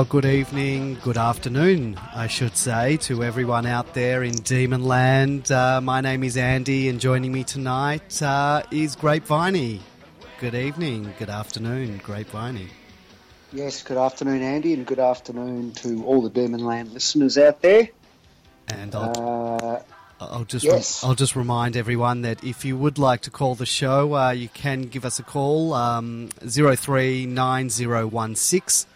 Well, good evening, good afternoon, I should say, to everyone out there in Demonland. Uh, my name is Andy, and joining me tonight uh, is Grapeviney. Good evening, good afternoon, Grapeviney. Yes, good afternoon, Andy, and good afternoon to all the Demonland listeners out there. And I'll, Uh, I'll just yes. I'll just remind everyone that if you would like to call the show, uh, you can give us a call um, zero three nine zero one six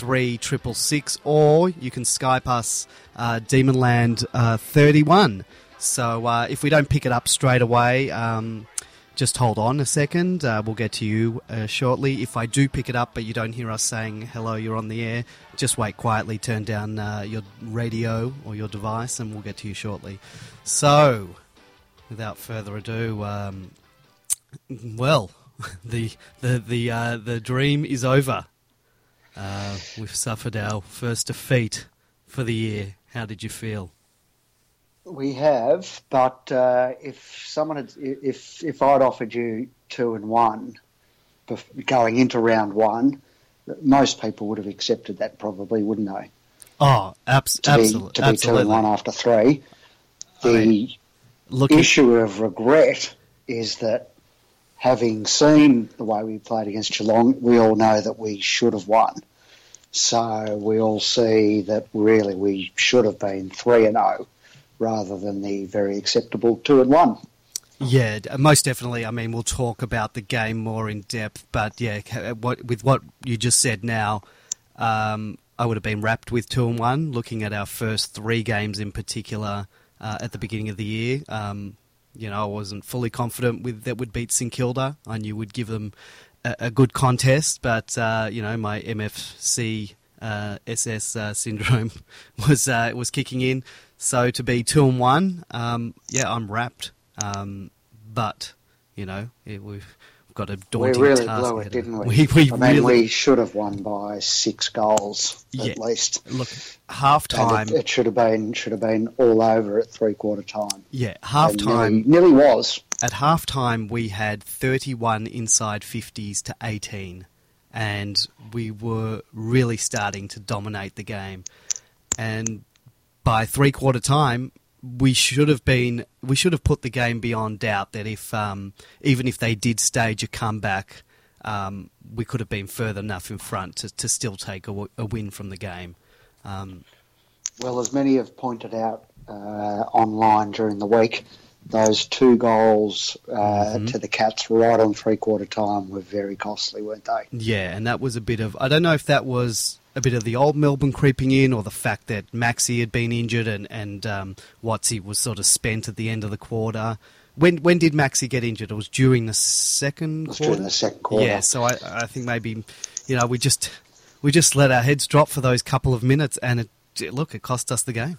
three triple six, or you can Skype us uh, Demonland uh, thirty one. So uh, if we don't pick it up straight away. Um, just hold on a second. Uh, we'll get to you uh, shortly. If I do pick it up, but you don't hear us saying hello, you're on the air, just wait quietly, turn down uh, your radio or your device, and we'll get to you shortly. So, without further ado, um, well, the the the uh, the dream is over. Uh, we've suffered our first defeat for the year. How did you feel? we have, but uh, if someone had, if if I'd offered you two and one going into round one, most people would have accepted that probably, wouldn't they? Oh, abs- To be, absolutely, to be two and one after three. I The mean, Looking, issue of regret is that having seen the way we played against Geelong, we all know that we should have won. So we all see that really we should have been three and zero rather than the very acceptable two and one. Yeah, most definitely. I mean, we'll talk about the game more in depth, but yeah, what, with what you just said now, um, I would have been rapt with two and one. Looking at our first three games in particular uh, at the beginning of the year, um, you know, I wasn't fully confident with that would beat St Kilda. I knew we'd give them a, a good contest, but uh, you know, my MFC uh, SS uh, syndrome was uh, was kicking in. So to be two and one, um, yeah, I'm rapt. Um, but you know, it, we've got a We daunting really task. blew it, didn't we? We, we I mean, really we should have won by six goals Yeah. at least. look half time. it, it should have been should have been all over at three quarter time. Yeah, half And time. nearly, nearly was. At half time, we had 31 inside 50s to 18, and we were really starting to dominate the game. And by three quarter time, we should have been we should have put the game beyond doubt that if um, even if they did stage a comeback, um, we could have been further enough in front to, to still take a win from the game. Um, Well, as many have pointed out uh, online during the week, those two goals uh, Mm-hmm. to the Cats right on three quarter time were very costly, weren't they? Yeah, and that was a bit of I don't know if that was a bit of the old Melbourne creeping in, or the fact that Maxi had been injured and and um, Watsy was sort of spent at the end of the quarter. When when did Maxi get injured? It was during the second It was quarter. during the second quarter. Yeah, so I I think maybe you know we just we just let our heads drop for those couple of minutes, and it look it cost us the game.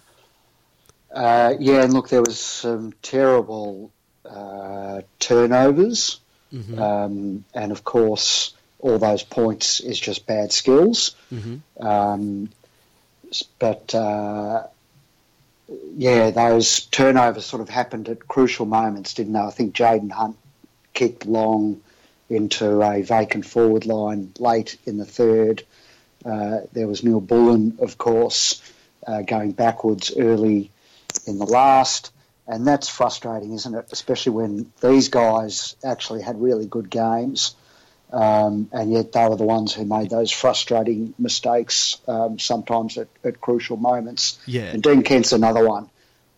Uh, yeah, and look, there was some terrible uh, turnovers, Mhm. um, and of course, all those points is just bad skills. Mhm. Um, but uh, yeah, those turnovers sort of happened at crucial moments, didn't they? I think Jayden Hunt kicked long into a vacant forward line late in the third. Uh, there was Neal-Bullen, of course, uh, going backwards early in the last. And that's frustrating, isn't it? Especially when these guys actually had really good games. Um, and yet they were the ones who made those frustrating mistakes um, sometimes at, at crucial moments. Yeah. And Dean Kent's another one.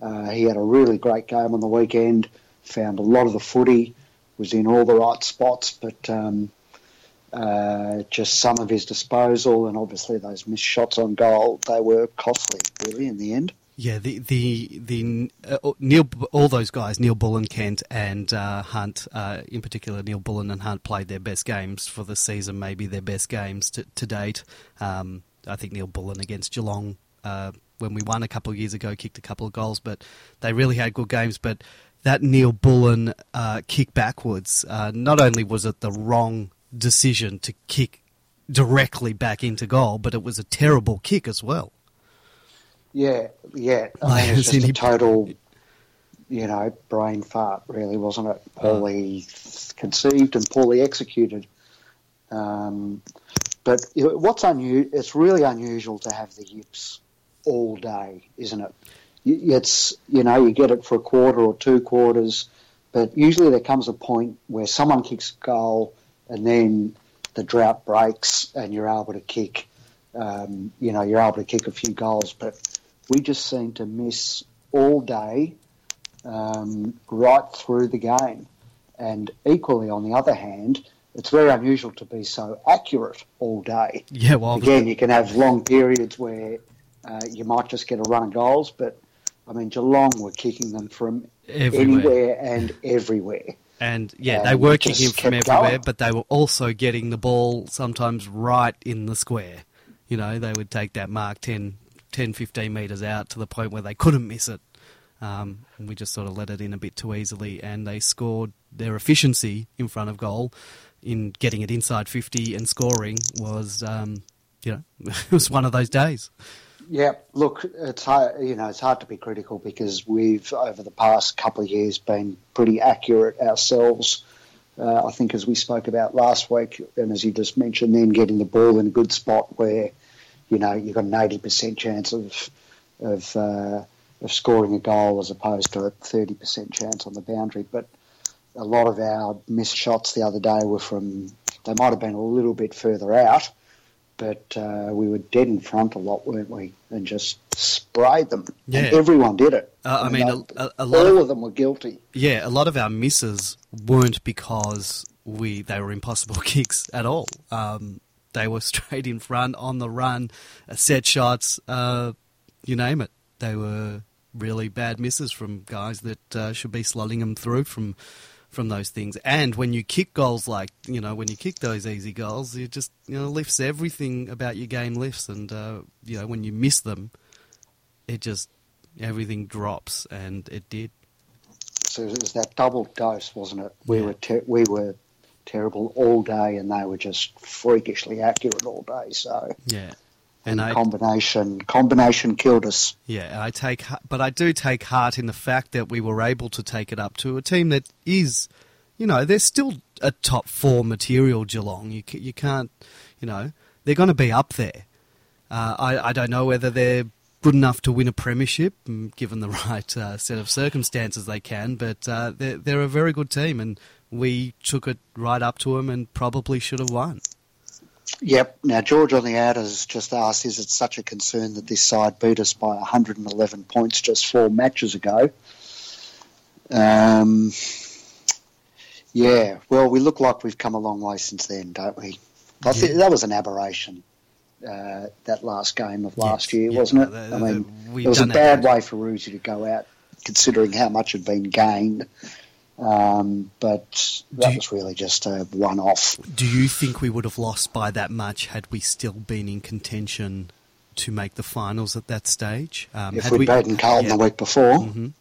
Uh, he had a really great game on the weekend, found a lot of the footy, was in all the right spots, but um, uh, just some of his disposal and obviously those missed shots on goal, they were costly, really, in the end. Yeah, the the the uh, Neil, all those guys, Neal-Bullen, Kent, and uh, Hunt, uh, in particular, Neal-Bullen and Hunt played their best games for the season, maybe their best games to, to date. Um, I think Neal-Bullen against Geelong, uh, when we won a couple of years ago, kicked a couple of goals, but they really had good games. But that Neal-Bullen uh, kick backwards, uh, not only was it the wrong decision to kick directly back into goal, but it was a terrible kick as well. Yeah, yeah. I mean, it's as in just a total, you know, brain fart, really, wasn't it? Poorly conceived and poorly executed. Um, But what's unusual? It's really unusual to have the yips all day, isn't it? You- It's you know you get it for a quarter or two quarters, but usually there comes a point where someone kicks a goal, and then the drought breaks, and you're able to kick. Um, you know you're able to kick a few goals, but we just seem to miss all day, um, right through the game. And equally, on the other hand, it's very unusual to be so accurate all day. Yeah, well, Again, you can have long periods where uh, you might just get a run of goals, but I mean, Geelong were kicking them from everywhere. anywhere and everywhere. And yeah, And they were kicking from everywhere, going. but they were also getting the ball sometimes right in the square. You know, they would take that mark 10, 10 15 metres out to the point where they couldn't miss it. Um, and we just sort of let it in a bit too easily, and they scored their efficiency in front of goal in getting it inside 50 and scoring was, um, you know, it was one of those days. Yeah, look, it's hard, you know it's hard to be critical because we've over the past couple of years been pretty accurate ourselves. Uh, I think as we spoke about last week, and as you just mentioned, then getting the ball in a good spot where you know you've got an eighty percent chance of of uh, of scoring a goal as opposed to a thirty percent chance on the boundary. But a lot of our missed shots the other day were from they might have been a little bit further out but uh, we were dead in front a lot, weren't we? And just sprayed them. Yeah. And everyone did it. Uh, I mean, they- a- a lot all of- of them were guilty. Yeah, a lot of our misses weren't because we they were impossible kicks at all. Um, they were straight in front on the run, uh, set shots, uh, you name it. They were really bad misses from guys that uh, should be slotting them through from from those things. And when you kick goals like you know when you kick those easy goals, it just you know lifts everything about your game lifts. And uh, you know when you miss them, it just everything drops, and it did. So it was that double dose, wasn't it? We Yeah. were we were terrible all day, and they were just freakishly accurate all day. So Yeah. and And I, combination combination killed us. Yeah, I take, but I do take heart in the fact that we were able to take it up to a team that is, you know, they're still a top four material Geelong. You you can't, you know, they're going to be up there. Uh, I I don't know whether they're good enough to win a premiership, mm, given the right uh, set of circumstances they can, but uh, they're they're a very good team, and we took it right up to him and probably should have won. Yep. Now George on the out has just asked: Is it such a concern that this side beat us by 111 points just four matches ago? Um, yeah. Well, we look like we've come a long way since then, don't we? I think Yeah. that was an aberration. Uh, that last game of last Yes, year, yeah, wasn't it? the- I mean, it was a bad way for Roosie to go out, considering how much had been gained. Um, but that you- was really just a one-off. Do you think we would have lost by that much had we still been in contention to make the finals at that stage? Um, if had we'd we- beaten Carlton yeah. the week before, Mhm.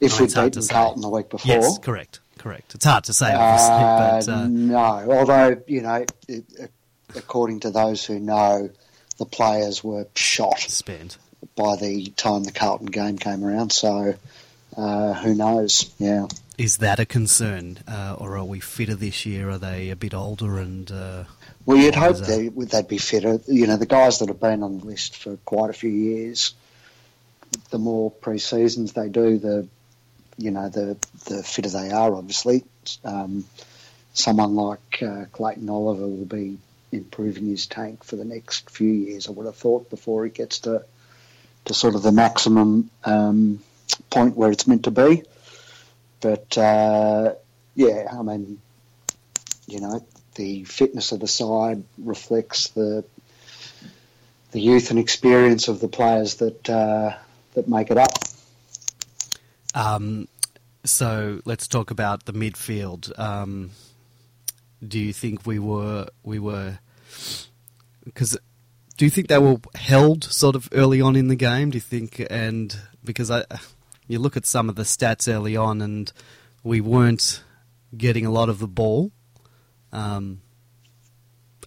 if No, we'd it's hard to beaten. Carlton the week before, Yes, correct, correct. It's hard to say, obviously, uh, but uh, no. Although you know, it, it, according to those who know, the players were shot spent. by the time the Carlton game came around. So uh, who knows? Yeah. Is that a concern, uh, or are we fitter this year? Are they a bit older and? Uh, Well, you'd hope they, they'd be fitter. You know, the guys that have been on the list for quite a few years, the more pre-seasons they do, the you know, the the fitter they are. Obviously, um, someone like uh, Clayton Oliver will be improving his tank for the next few years. I would have thought before he gets to to sort of the maximum um, point where it's meant to be. But uh, yeah, I mean, you know, the fitness of the side reflects the the youth and experience of the players that uh, that make it up. um, so let's talk about the midfield. Um, do you think we were we were because do you think they were held sort of early on in the game? Do you think and because I you look at some of the stats early on and we weren't getting a lot of the ball. Um,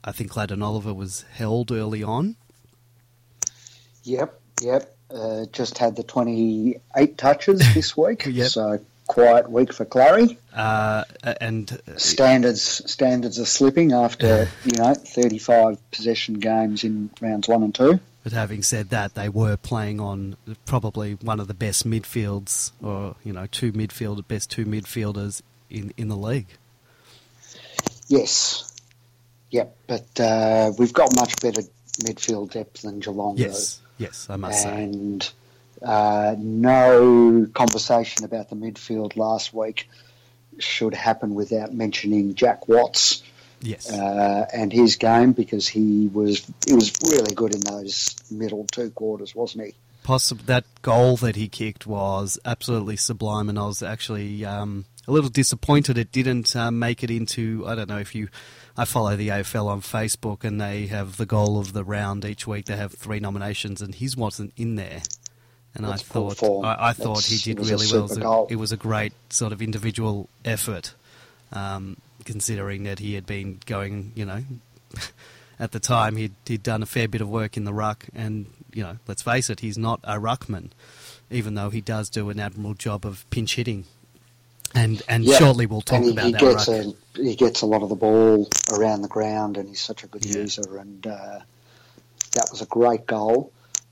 I think Clayton Oliver was held early on. Yep, yep. Uh, just had the 28 touches this week. Yep. So, quiet week for Clary. Uh, and standards standards are slipping after you know 35 possession games in rounds one and two. But having said that, they were playing on probably one of the best midfields, or you know, two midfield best two midfielders in in the league. Yes, yep, but uh, we've got much better midfield depth than Geelong. Yes, though. yes, I must and, say. And uh, no conversation about the midfield last week should happen without mentioning Jack Watts. Yes. Uh, and his game because he was he was really good in those middle two quarters, wasn't he? Possible that goal that he kicked was absolutely sublime, and I was actually um, a little disappointed it didn't uh, make it into. I don't know if you. I follow the AFL on Facebook, and they have the goal of the round each week. They have three nominations, and his wasn't in there. And That's I thought. I, I thought That's- he did it was a really well. It was a-. It was a great sort of individual effort, um, considering that he had been going, you know, at the time he'd he'd done a fair bit of work in the ruck, and you know, let's face it, he's not a ruckman, even though he does do an admirable job of pinch hitting. And and Yeah. shortly we'll talk he, about he that gets ruck. a he gets a lot of the ball around the ground, and he's such a good Yeah. user. And uh, that was a great goal.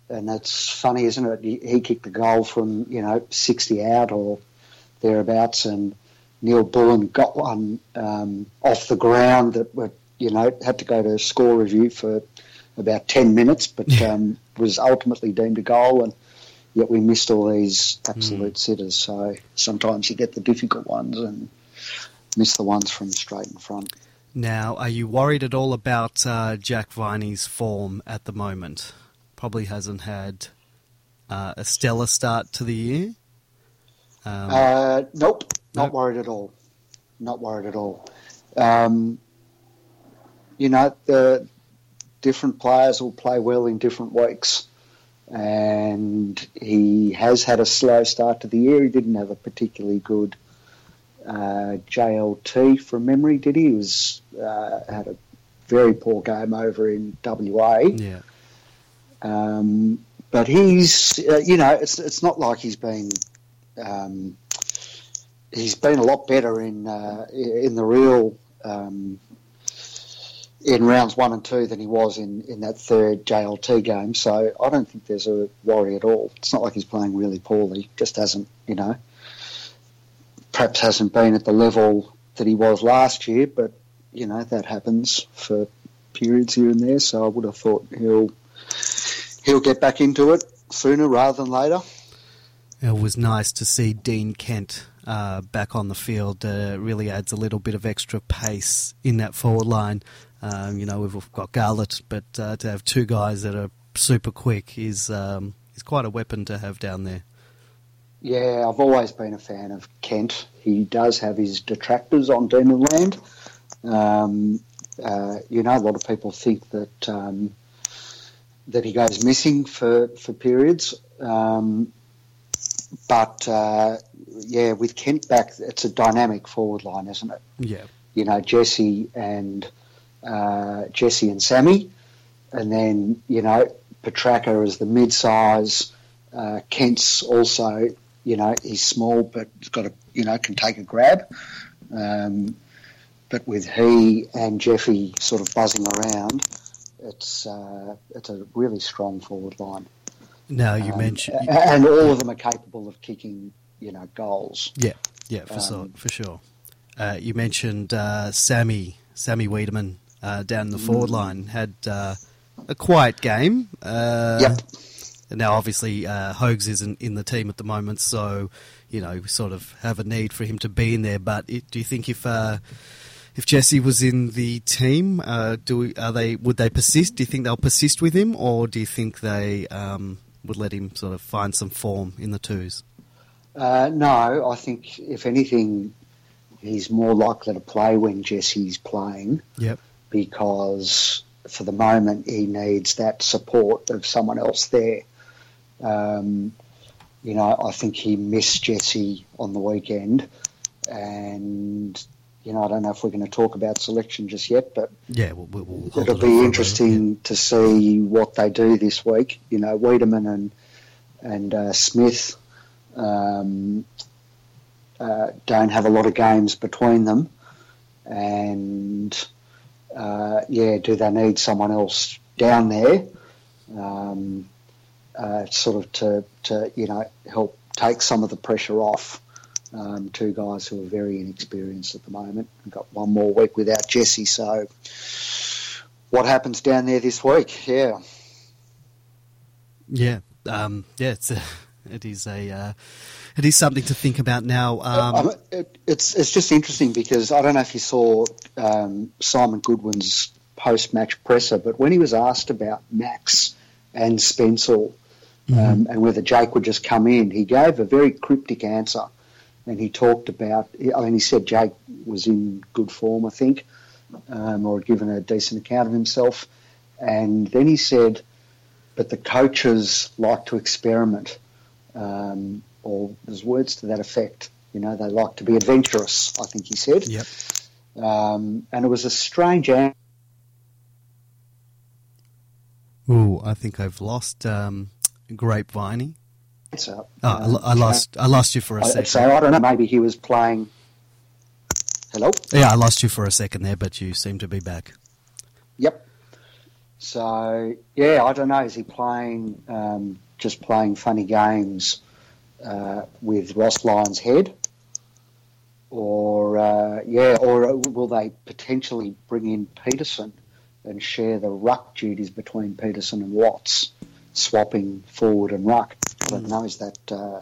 And that's funny, isn't it? He, he kicked the goal from you know sixty out or thereabouts, and Neal-Bullen got one um, off the ground that were you know had to go to score review for about ten minutes, but um, was ultimately deemed a goal. And yet we missed all these absolute sitters. So sometimes you get the difficult ones and miss the ones from straight in front. Now, are you worried at all about uh, Jack Viney's form at the moment? Probably hasn't had uh, a stellar start to the year. Um, Uh, nope, not worried at all. Not worried at all. Um, you know, the different players will play well in different weeks, and he has had a slow start to the year. He didn't have a particularly good uh, JLT from memory, did he? He was uh, had a very poor game over in WA. yeah, Um, but he's, uh, you know, it's it's not like he's been, um, he's been a lot better in uh, in the real um, in rounds one and two than he was in, in that third JLT game. So I don't think there's a worry at all. It's not like he's playing really poorly. Just hasn't, you know, perhaps hasn't been at the level that he was last year. But you know that happens for periods here and there. So I would have thought he'll he'll get back into it sooner rather than later. it was nice to see Dean Kent uh, back on the field. Uh, really adds a little bit of extra pace in that forward line. Um, you know, we've got Garlett, but uh, to have two guys that are super quick is um, is quite a weapon to have down there. Yeah, I've always been a fan of Kent. He does have his detractors on Demon Land. Um, uh, you know, a lot of people think that um, that he goes missing for for periods. Um, but uh, yeah, with Kent back, it's a dynamic forward line, isn't it? Yeah, you know Jesse and uh, Jesse and Sammy, and then you know Petracca is the mid-size. Uh, Kent's also you know he's small but he's got a you know can take a grab. Um, but with he and Jeffy sort of buzzing around, it's uh, it's a really strong forward line. Now you Um, mentioned, and all of them are capable of kicking you know goals. yeah, yeah, for sure, um, for sure. Uh, you mentioned uh, Sammy, Sammy Weideman uh, down the forward line had uh, a quiet game. Uh, Yep. Now, obviously, uh, Hogs isn't in the team at the moment, so you know we sort of have a need for him to be in there. But it, do you think if uh, if Jesse was in the team, uh, do we, are they would they persist? Do you think they'll persist with him, or do you think they um, would let him sort of find some form in the twos? Uh, no, I think if anything, he's more likely to play when Jesse's playing Yep. because for the moment he needs that support of someone else there. Um, you know, I think he missed Jesse on the weekend, and you know, I don't know if we're going to talk about selection just yet, but Yeah, we'll, we'll, it'll it off for a be interesting to see what they do this week. You know, Weideman and and uh, Smith. Um, uh, don't have a lot of games between them, and uh, yeah, do they need someone else down there, um, uh, sort of to, to you know help take some of the pressure off. Um, two guys who are very inexperienced at the moment. We've got one more week without Jesse, so what happens down there this week? Yeah, yeah, um, yeah. It's a, it is a uh, it is something to think about now. Um, it, it's it's just interesting because I don't know if you saw um, Simon Goodwin's post match presser, but when he was asked about Max and Spencer mm-hmm. um, and whether Jake would just come in, he gave a very cryptic answer. And he talked about, I mean, he said Jake was in good form, I think, um, or had given a decent account of himself. And then he said, but the coaches like to experiment, um, or there's words to that effect. You know, they like to be adventurous, I think he said. Yep. Um, and it was a strange answer Ooh, I think I've lost um, Grapeviney. So, oh, I, I, lost. I lost you for a I, second. So I don't know. Maybe he was playing. Hello. Yeah, I lost you for a second there, but you seem to be back. Yep. So yeah, I don't know. Is he playing um, just playing funny games uh, with Ross Lyon's head, or uh, yeah, or will they potentially bring in Peterson? and share the ruck duties between Peterson and Watts, swapping forward and ruck. I don't know. Is that uh,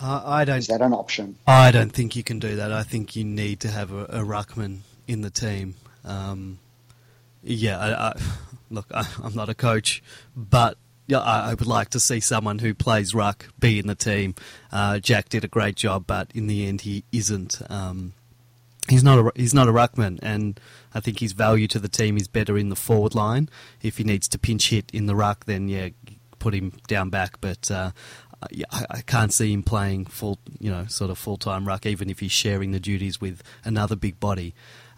uh, I don't. Is that an option? I don't think you can do that. I think you need to have a, a ruckman in the team. Um, yeah, I, I, look, I, am not a coach, but yeah, I, I, would like to see someone who plays ruck be in the team. Uh, Jack did a great job, but in the end, he isn't. Um, he's not a he's not a ruckman, and I think his value to the team is better in the forward line. If he needs to pinch hit in the ruck, then yeah, put him down back. But uh, yeah, I, can't see him playing full, you know, sort of full time ruck, even if he's sharing the duties with another big body.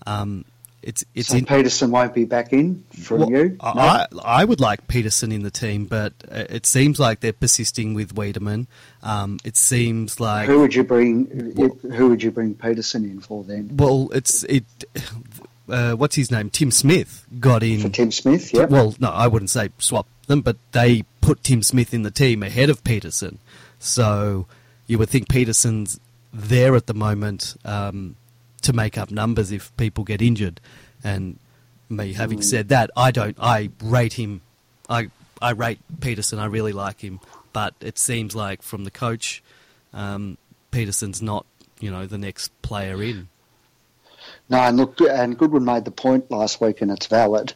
Um, it's it's so in, Peterson won't be back in from well, you. No? I I would like Peterson in the team, but uh, it seems like they're persisting with Weideman. Um, it seems like who would you bring? Well, who would you bring Peterson in for then? Well, it's it. Uh, what's his name? Tim Smith got in for Tim Smith. Yeah. Well, no, I wouldn't say swap them, but they put Tim Smith in the team ahead of Peterson. So you would think Peterson's there at the moment. Um, to make up numbers if people get injured. And me having mm. said that, I don't. I rate him. I I rate Peterson. I really like him, but it seems like from the coach, um, Peterson's not you know the next player in. No, and look, and Goodwin made the point last week, and it's valid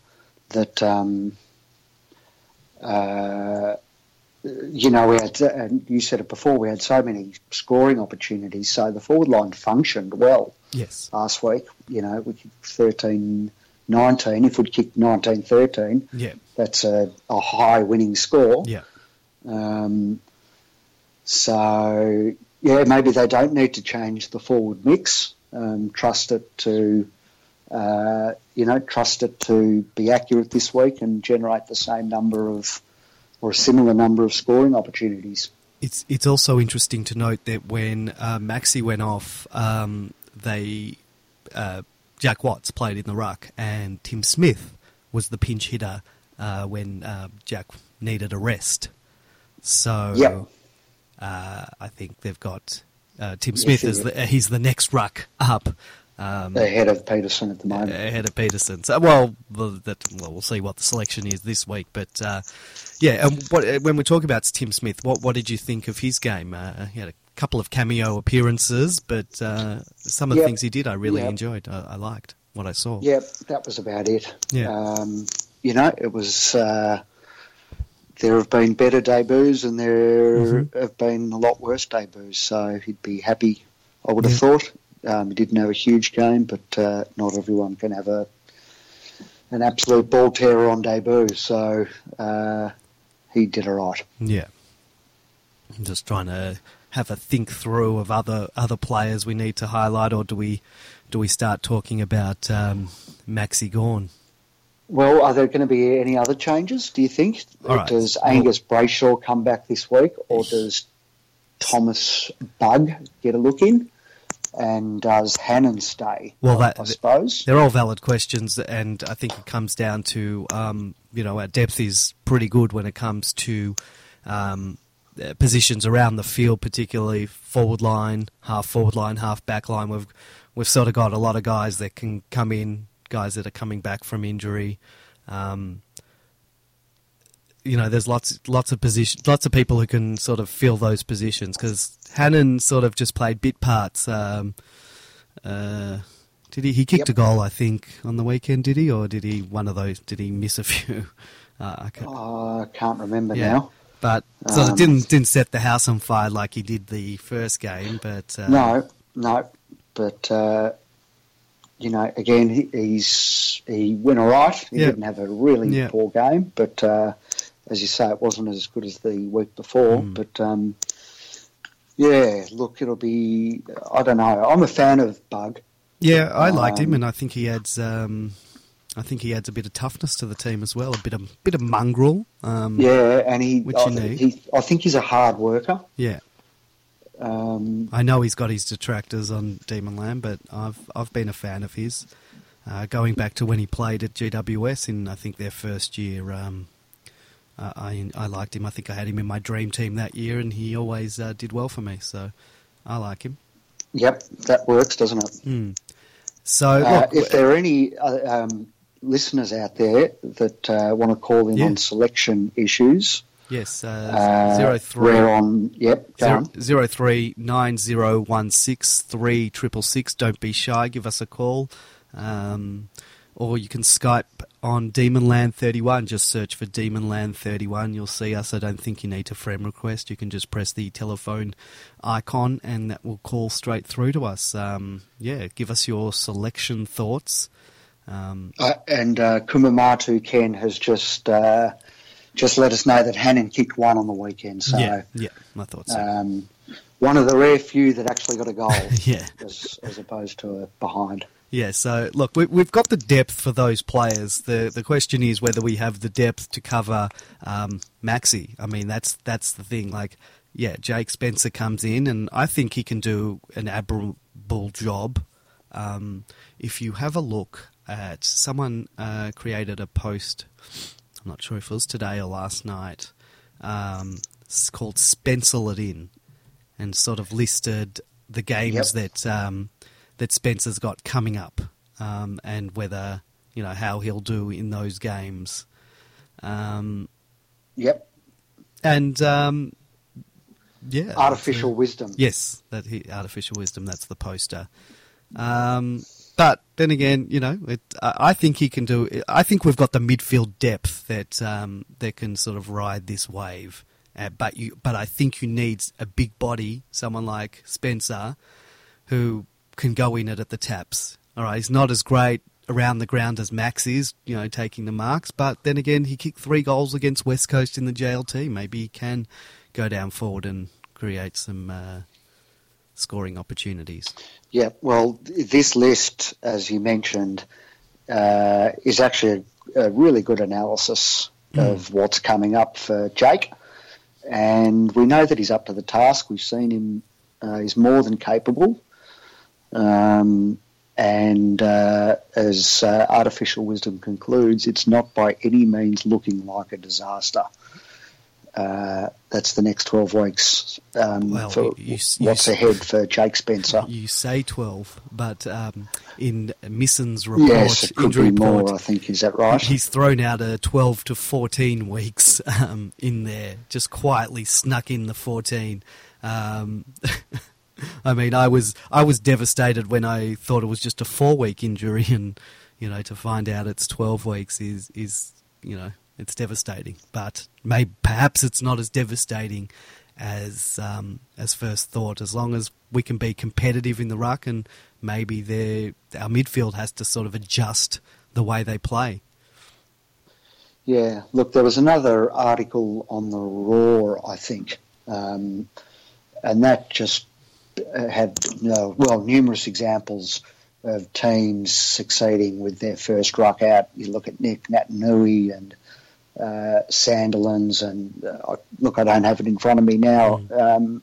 that um, uh, you know, we had, and you said it before, we had so many scoring opportunities, so the forward line functioned well. Yes. Last week, you know, we kicked 13 19. If we'd kicked 19 13, yeah. that's a, a high winning score. Yeah. Um, so, yeah, maybe they don't need to change the forward mix. Um, trust it to, uh, you know, trust it to be accurate this week and generate the same number of or a similar number of scoring opportunities. It's it's also interesting to note that when uh, Maxi went off, um, they uh, Jack Watts played in the ruck, and Tim Smith was the pinch hitter uh, when uh, Jack needed a rest. So yep. Uh, I think they've got uh, Tim Smith yes, is the, he's the next ruck up. Um, ahead of Peterson at the moment. Ahead of Peterson. So, well, that, well, we'll see what the selection is this week. But uh, yeah, and what, when we talk about Tim Smith, what what did you think of his game? Uh, he had a couple of cameo appearances, but uh, some of the things he did, I really yep. enjoyed. I, I, liked what I saw. Yep, that was about it. Yeah. Um, you know, it was. Uh, there have been better debuts, and there mm-hmm. have been a lot worse debuts. So he'd be happy. I would have thought. Um, he didn't have a huge game, but uh, not everyone can have a an absolute ball terror on debut. So uh, he did all right. Yeah. I'm just trying to have a think through of other other players we need to highlight, or do we do we start talking about um, Maxi Gawn? Well, are there going to be any other changes? Do you think? Right. Does Angus Brayshaw come back this week, or does Tomas Bugg get a look in? And does Hannan stay? Well, I- that- I suppose. They're all valid questions, and I think it comes down to um, you know our depth is pretty good when it comes to um, uh, positions around the field, particularly forward line, half forward line, half back line. We've we've sort of got a lot of guys that can come in, guys that are coming back from injury. Um, you know, there's lots lots of position, lots of people who can sort of fill those positions because Hannan sort of just played bit parts. Um, uh, did he? He kicked Yep. a goal, I think, on the weekend. Did he, or did he one of those? Did he miss a few? Uh, I can't, I can't remember Yeah. now. but of Um, didn't didn't set the house on fire like he did the first game. But uh, No, no, but uh, you know, again, he, he's he went all right. He Yeah. didn't have a really Yeah. poor game, but uh, as you say, it wasn't as good as the week before. Mm. But um, yeah, look, it'll be. I don't know. I'm a fan of Bugg. yeah, I liked him, Um, and I think he adds. Um, I think he adds a bit of toughness to the team as well, a bit of bit of mongrel. Um, Yeah, and he, Which I, you need. he, I think he's a hard worker. yeah. Um, I know he's got his detractors on Demon Land, but I've I've been a fan of his. Uh, going back to when he played at GWS in I think their first year, um, uh, I I liked him. I think I had him in my dream team that year, and he always uh, did well for me. So I like him. yep, that works, doesn't it? Mm. So Uh, look, if there are any uh, um, listeners out there that uh, want to call in Yeah. on selection issues, yes, uh, zero three. we're on. Yep, Zero, on. zero three nine zero one six three triple six. Don't be shy. Give us a call, um, or you can Skype on Demonland Thirty One. Just search for Demonland Thirty One. You'll see us. I don't think you need to friend request. You can just press the telephone icon, and that will call straight through to us. Um, yeah, give us your selection thoughts. Um, Uh, and uh, Kumamatu Ken has just uh, just let us know that Hannan kicked one on the weekend. So yeah, yeah, I thought so. um, one of the rare few that actually got a goal, yeah. as, as opposed to a behind. Yeah, so look, we, we've got the depth for those players. The the question is whether we have the depth to cover um, Maxi. I mean, that's that's the thing. Like, yeah, Jake Spencer comes in, and I think he can do an admirable job. Um, if you have a look at someone uh, created a post, I'm not sure if it was today or last night. Um, it's called Spencer It In, and sort of listed the games that um, that Spencer's got coming up, um, and whether you know how he'll do in those games. Um, Yep, and um, yeah, artificial wisdom. Yes, that he, artificial wisdom. That's the poster. Um, but then again, you know, it, I think he can do. I think we've got the midfield depth that um, that can sort of ride this wave. Uh, but you, but I think you need a big body, someone like Spencer, who can go in it at the taps. All right, he's not as great around the ground as Max is, you know, taking the marks. But then again, he kicked three goals against West Coast in the JLT. Maybe he can go down forward and create some uh, scoring opportunities. Yeah, well, this list, as you mentioned, uh, is actually a, a really good analysis of what's coming up for Jake. And we know that he's up to the task. We've seen him, uh, he's more than capable. Um, and uh, as uh, Artificial Wisdom concludes, it's not by any means looking like a disaster. Uh, that's the next 12 weeks um, Well, for you- you- you- what's ahead for Jake Spencer. You say 12, but um, in Misson's report, Yes, injury be report, more. I think is that right? he's thrown out a 12 to 14 weeks um, in there, just quietly snuck in the 14. I mean, I was I was devastated when I thought it was just a four week injury, and you know, to find out it's 12 weeks is is you know, it's devastating. But maybe perhaps it's not as devastating as um, as first thought. As long as we can be competitive in the ruck, and maybe they our midfield has to sort of adjust the way they play. Yeah, look, there was another article on the Roar, I think, um, and that just had know, well numerous examples of teams succeeding with their first ruck out. You look at Nic Naitanui and uh, Sandilands, and uh, look, I don't have it in front of me now. Um,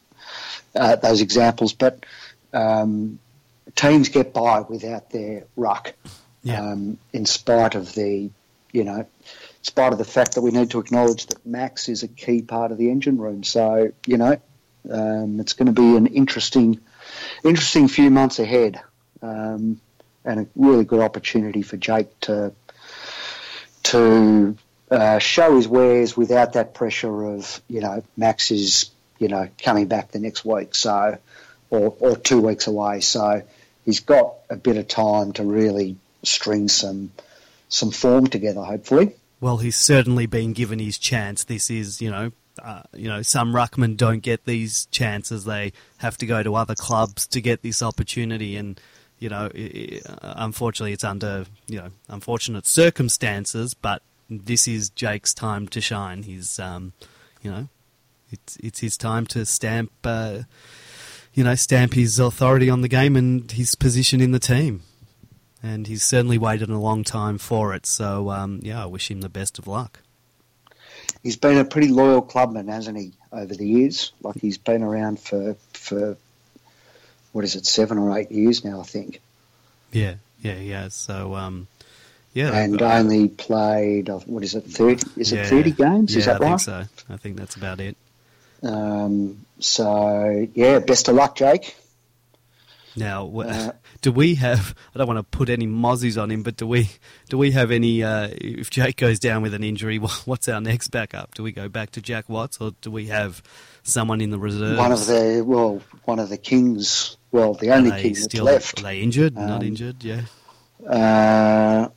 uh, those examples, but um, teams get by without their ruck. Yeah. Um, in spite of the, you know, in spite of the fact that we need to acknowledge that Max is a key part of the engine room. So you know, um, it's going to be an interesting, interesting few months ahead, um, and a really good opportunity for Jake to to uh, show his wares without that pressure of you know Max is you know coming back the next week, so or or two weeks away. So he's got a bit of time to really string some some form together. Hopefully. Well, he's certainly been given his chance. This is, you know, uh, you know, some ruckmen don't get these chances. They have to go to other clubs to get this opportunity, and you know, i i unfortunately, it's under you know unfortunate circumstances. But this is Jake's time to shine. He's, um, you know, it's it's his time to stamp, uh, you know, stamp his authority on the game and his position in the team. And he's certainly waited a long time for it. So, um, yeah, I wish him the best of luck. He's been a pretty loyal clubman, hasn't he, over the years? Like he's been around for for what is it, seven or eight years now, I think. Yeah, yeah, yeah. So, um, yeah, and uh, only played what is it, thirty? Is yeah, it thirty games? Yeah, is that I think right? so. I think that's about it. Um, so yeah, best of luck, Jake. Now, Uh, do we have? I don't want to put any mozzies on him, but do we? Do we have any? Uh, if Jake goes down with an injury, what's our next backup? Do we go back to Jack Watts, or do we have someone in the reserve? One of the well, one of the kings. Well, the only king still left. Are they injured? Not Um, injured? Yeah. Uh,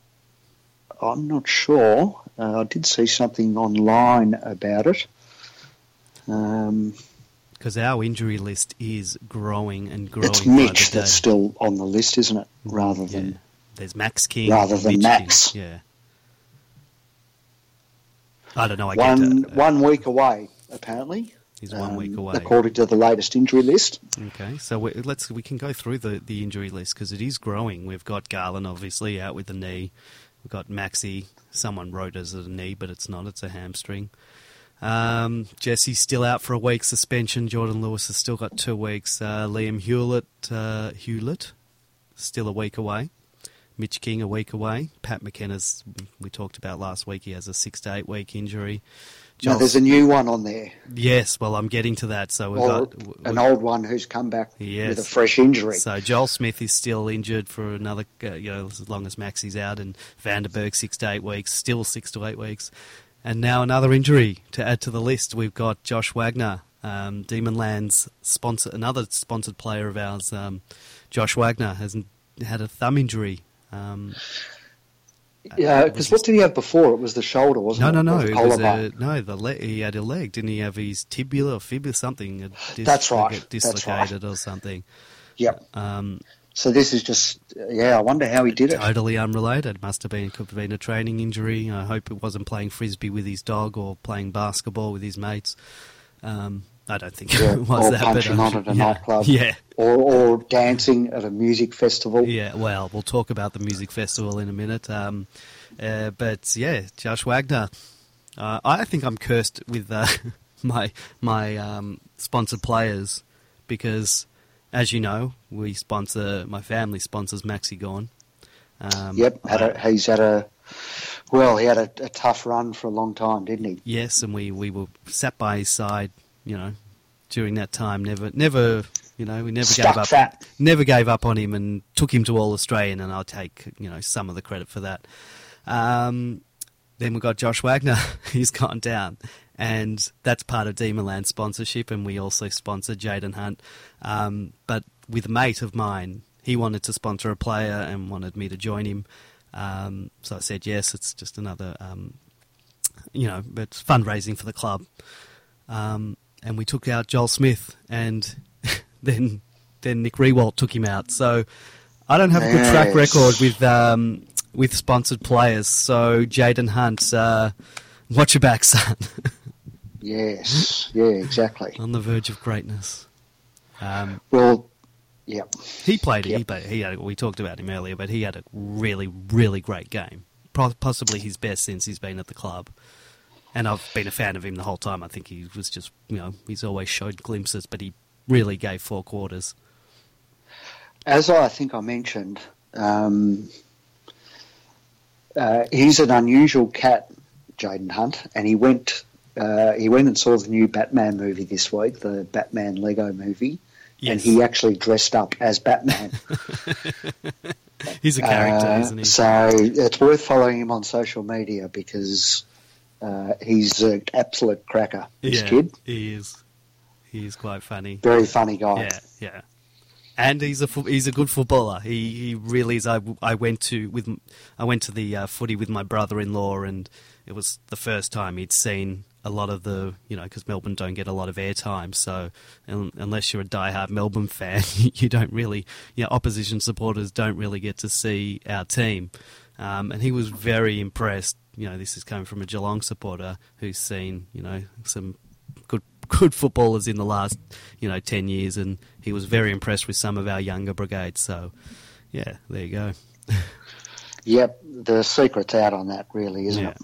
I'm not sure. Uh, I did see something online about it. Um, Because our injury list is growing and growing. it's Mitch that's still on the list, isn't it? Rather Yeah. than There's Max King. Rather than Mitch Max. King. Yeah. I don't know. I get one one week away, apparently. He's one week um, away. according to the latest injury list. Okay, so we, let's we can go through the, the injury list because it is growing. We've got Garland obviously out with the knee. We've got Maxi. Someone wrote as a knee, but it's not. It's a hamstring. Um, Jesse's still out for a week suspension. Jordan Lewis has still got two weeks. Uh, Liam Hewlett, uh, Hewlett, still a week away. Mitch King a week away. Pat McKenna's we talked about last week. He has a six to eight week injury. Joel- there's a new one on there, yes, well, I'm getting to that. So we've or got an old one who's come back Yes. with a fresh injury. So Joel Smith is still injured for another, uh, you know, as long as Maxi's out, and Vandenberg six to eight weeks, still six to eight weeks, and now another injury to add to the list. We've got Josh Wagner, um, Demonland's sponsor, another sponsored player of ours. Um, Josh Wagner has had a thumb injury. Um, yeah, uh, because what did he have before? It was the shoulder, wasn't no, it? no, no. It was a, no, the le- he had a leg. Didn't he have his tibula or fibula something? dis- That's right, get that's right. Dislocated or something. Yep. Um, So this is just, yeah. I wonder how he did it. Totally unrelated. Must have been could have been a training injury. I hope it wasn't playing frisbee with his dog or playing basketball with his mates. Um, I don't think Yeah, it was or that. punching but, on at a yeah, nightclub. Yeah, Or, or dancing at a music festival. yeah. Well, we'll talk about the music festival in a minute. Um, uh, but yeah, Josh Wagner. Uh, I think I'm cursed with uh, my my um, sponsored players because, as you know, we sponsor my family sponsors Maxi Gawn. Um, Yep, had a, he's had a well, he had a, a tough run for a long time, didn't he? Yes, and we, we were sat by his side, you know, during that time. Never, never, you know, we never Stuck gave up. fat. Never gave up on him and took him to All Australian, and I'll take you know some of the credit for that. Um, then we got Josh Wagner. He's gone down, and that's part of Demonland sponsorship, and we also sponsor Jayden Hunt. Um, but with a mate of mine, he wanted to sponsor a player and wanted me to join him. Um, so I said yes. It's just another um, you know, it's fundraising for the club. Um, and we took out Joel Smith, and then then Nick Riewoldt took him out. So I don't have a good track record with um, with sponsored players. So Jayden Hunt, uh, watch your back, son. Yes, yeah, exactly. On the verge of greatness. Um, Well, yeah. he played. He Yep. played. He had. We talked about him earlier, but he had a really, really great game. Possibly his best since he's been at the club. And I've been a fan of him the whole time. I think he was just, you know, he's always showed glimpses, but he really gave four quarters. as I think I mentioned, um, uh, he's an unusual cat, Jayden Hunt, and he went uh, he went and saw the new Batman movie this week, the Batman Lego movie, Yes. and he actually dressed up as Batman. He's a character, Uh, isn't he? So it's worth following him on social media because uh, he's an absolute cracker. This yeah, kid, he is. He is quite funny. very funny guy. Yeah, yeah. And he's a fo- he's a good footballer. He he really is. I, I went to with I went to the uh, footy with my brother-in-law, and it was the first time he'd seen a lot of the you know because Melbourne don't get a lot of airtime. So un unless you're a diehard Melbourne fan, you don't really you know opposition supporters don't really get to see our team. Um, and he was very impressed. You know, this is coming from a Geelong supporter who's seen you know some good good footballers in the last you know ten years, and he was very impressed with some of our younger brigades. So, yeah, there you go. Yep, the secret's out on that, really, isn't Yeah. it?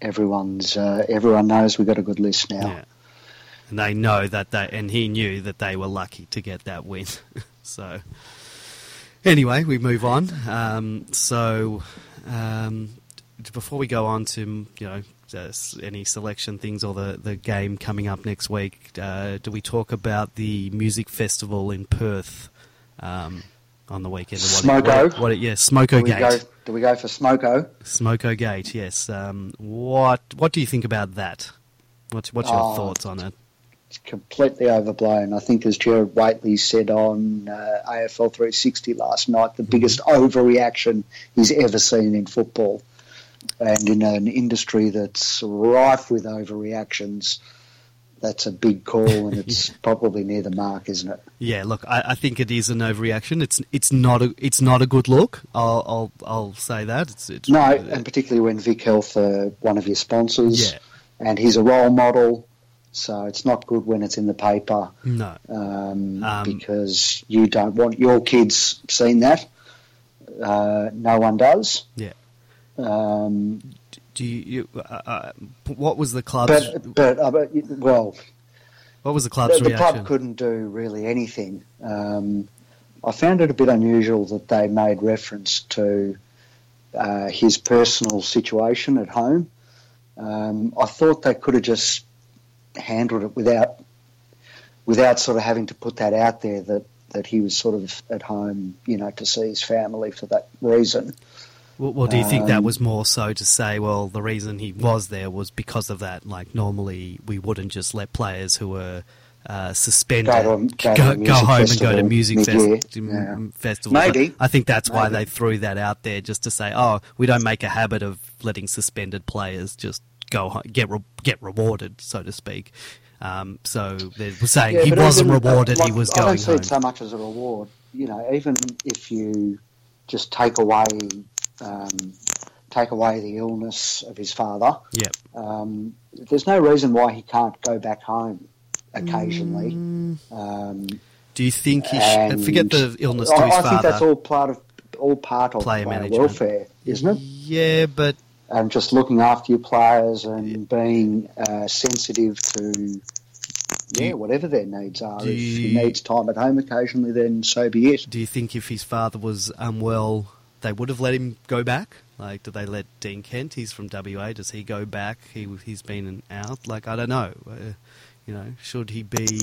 Everyone's uh, everyone knows we've got a good list now. Yeah, and they know that they and he knew that they were lucky to get that win. so, anyway, we move on. Um, so, um, before we go on to you know any selection things or the, the game coming up next week, uh, do we talk about the music festival in Perth um, on the weekend? What it- Smoko? What, it- what it- yeah, Smoko Do Gate. go, do we go for Smoko? Smoko Gate, yes. Um, what what do you think about that? What's what's your Oh. thoughts on it? It's completely overblown. I think, as Gerard Whateley said on uh, AFL 360 last night, the biggest overreaction he's ever seen in football. And in an industry that's rife with overreactions, that's a big call, and it's probably near the mark, isn't it? Yeah, look, I, I think it is an overreaction. It's it's not a it's not a good look. I'll I'll, I'll say that. It's, it's No, and particularly when Vic Health are one of your sponsors, Yeah. and he's a role model, so it's not good when it's in the paper no. um, Um, because you don't want your kids seeing that. Uh, no one does. Yeah. Um, Do you, you uh, uh, what was the club's but but uh, but, well, what was the club's the, the reaction? club couldn't do really anything. Um, I found it a bit unusual that they made reference to uh, his personal situation at home. Um, I thought they could have just handled it without without sort of having to put that out there that, that he was sort of at home, you know, to see his family for that reason. Well, well, do you think that Um, was more so to say, well, the reason he was there was because of that? Like, normally we wouldn't just let players who were uh, suspended Go to- go go, music home and go to music fest- Yeah. festivals. Maybe. I think that's why they threw that out there, just to say, oh, we don't make a habit of letting suspended players just go get re- get rewarded, so to speak. Um, so they were saying Yeah, he wasn't even, uh, rewarded; like, he was I going don't see home. it so much as a reward. You know, even if you just take away um, take away the illness of his father, Yep. um, there's no reason why he can't go back home occasionally. Mm. Um, Do you think he? Sh- and forget the illness I, to his I father. think that's all part of all part of Player management. welfare, isn't it? Yeah, but And just looking after your players and being uh, sensitive to. Yeah, whatever their needs are. If he needs time at home occasionally, then so be it. Do you think if his father was unwell, they would have let him go back? Like, do they let Dean Kent? He's from WA. Does he go back? He he's been out. Like, I don't know. Uh, you know, should he be?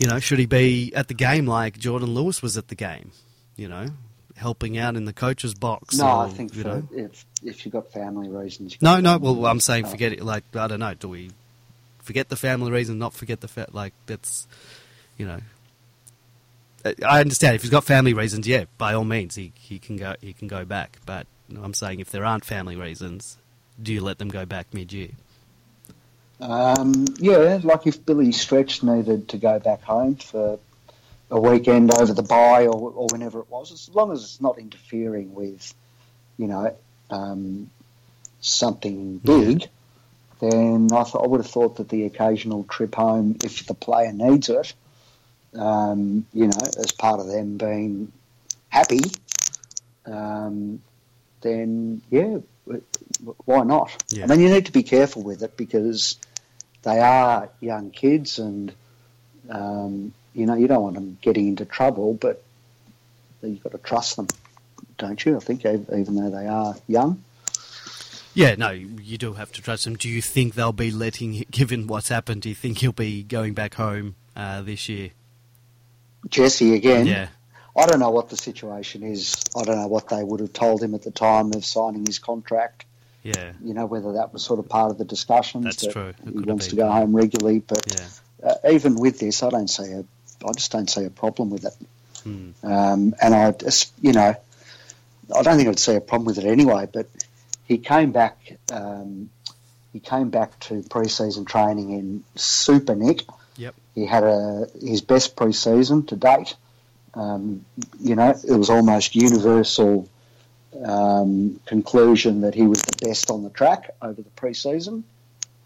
You know, should he be at the game like Jordan Lewis was at the game? You know, helping out in the coach's box. No, or, I think you for, know. if if you've got family reasons. No, no. Well, I'm saying Oh. forget it. Like, I don't know. Do we forget the family reason? Not forget the fa- like that's, you know. I- understand if he's got family reasons. Yeah, by all means, he, he can go he can go back. But I'm saying if there aren't family reasons, do you let them go back mid year? Um, yeah, like if Billy Stretch needed to go back home for a weekend over the bye or, or whenever it was, as long as it's not interfering with, you know, um, something big, then I, th- I would have thought that the occasional trip home, if the player needs it, um, you know, as part of them being happy, um, then yeah, why not? Yeah. I mean, you need to be careful with it because they are young kids and um, you know, you don't want them getting into trouble, but you've got to trust them, don't you? I think even though they are young. Yeah, no, you do have to trust him. Do you think they'll be letting, given what's happened, do you think he'll be going back home uh, this year? Jesse again? Yeah. I don't know what the situation is. I don't know what they would have told him at the time of signing his contract. Yeah. You know, whether that was sort of part of the discussions. That's that true. It He wants to go home regularly, but Yeah. uh, even with this, I don't see a, I just don't see a problem with it. Hmm. Um, and I, just- you know, I don't think I'd see a problem with it anyway. But he came back, um, he came back to pre-season training in super nick. Yep. He had a his best pre-season to date. Um, you know, it was almost universal um, conclusion that he was the best on the track over the pre-season.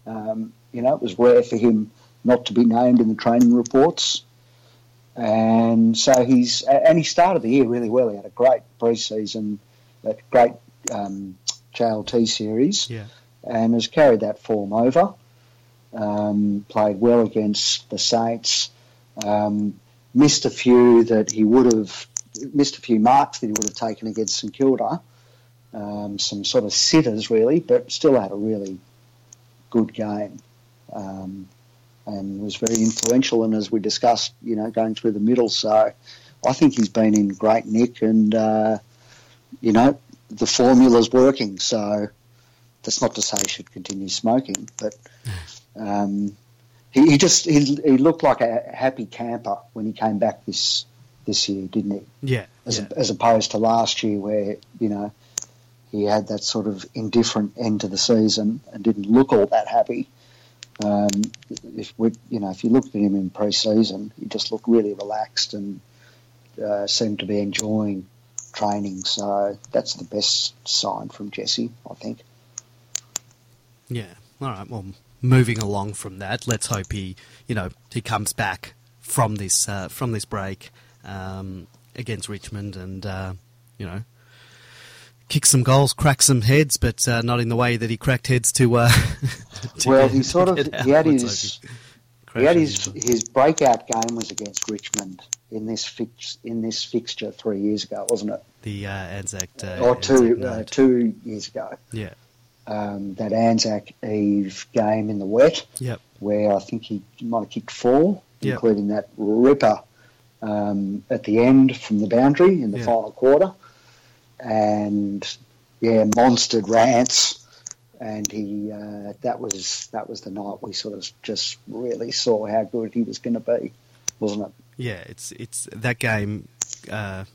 Um, you know, it was rare for him not to be named in the training reports. And so he's and he started the year really well. He had a great pre-season, a great um, JLT series, Yeah. and has carried that form over. Um, played well against the Saints. Um, missed a few that he would have missed a few marks that he would have taken against St Kilda. Um, some sort of sitters really, but still had a really good game. Um, and was very influential. And as we discussed, you know, going through the middle. So I think he's been in great nick, and uh, you know, the formula's working. So that's not to say he should continue smoking, but um, he, he just he, he looked like a happy camper when he came back this this year, didn't he? Yeah. As, yeah. as opposed to last year, where you know he had that sort of indifferent end to the season and didn't look all that happy. Um, if we, you know, if you looked at him in pre-season, he just looked really relaxed and uh, seemed to be enjoying training. So that's the best sign from Jesse, I think. Yeah. All right. Well, moving along from that, let's hope he, you know, he comes back from this uh, from this break um, against Richmond and uh, you know kick some goals, crack some heads, but uh, not in the way that he cracked heads to. Uh, to well, he sort of he had his he had his his breakout game was against Richmond in this fix in this fixture three years ago, wasn't it? the uh, Anzac uh, or two Anzac uh, two years ago. Yeah. Um, that Anzac Eve game in the wet, Yep. where I think he might have kicked four, Yep. including that ripper um, at the end from the boundary in the Yeah. final quarter, and yeah, monstered Rance, and he uh, that was that was the night we sort of just really saw how good he was going to be, wasn't it? Yeah, it's it's that game, uh,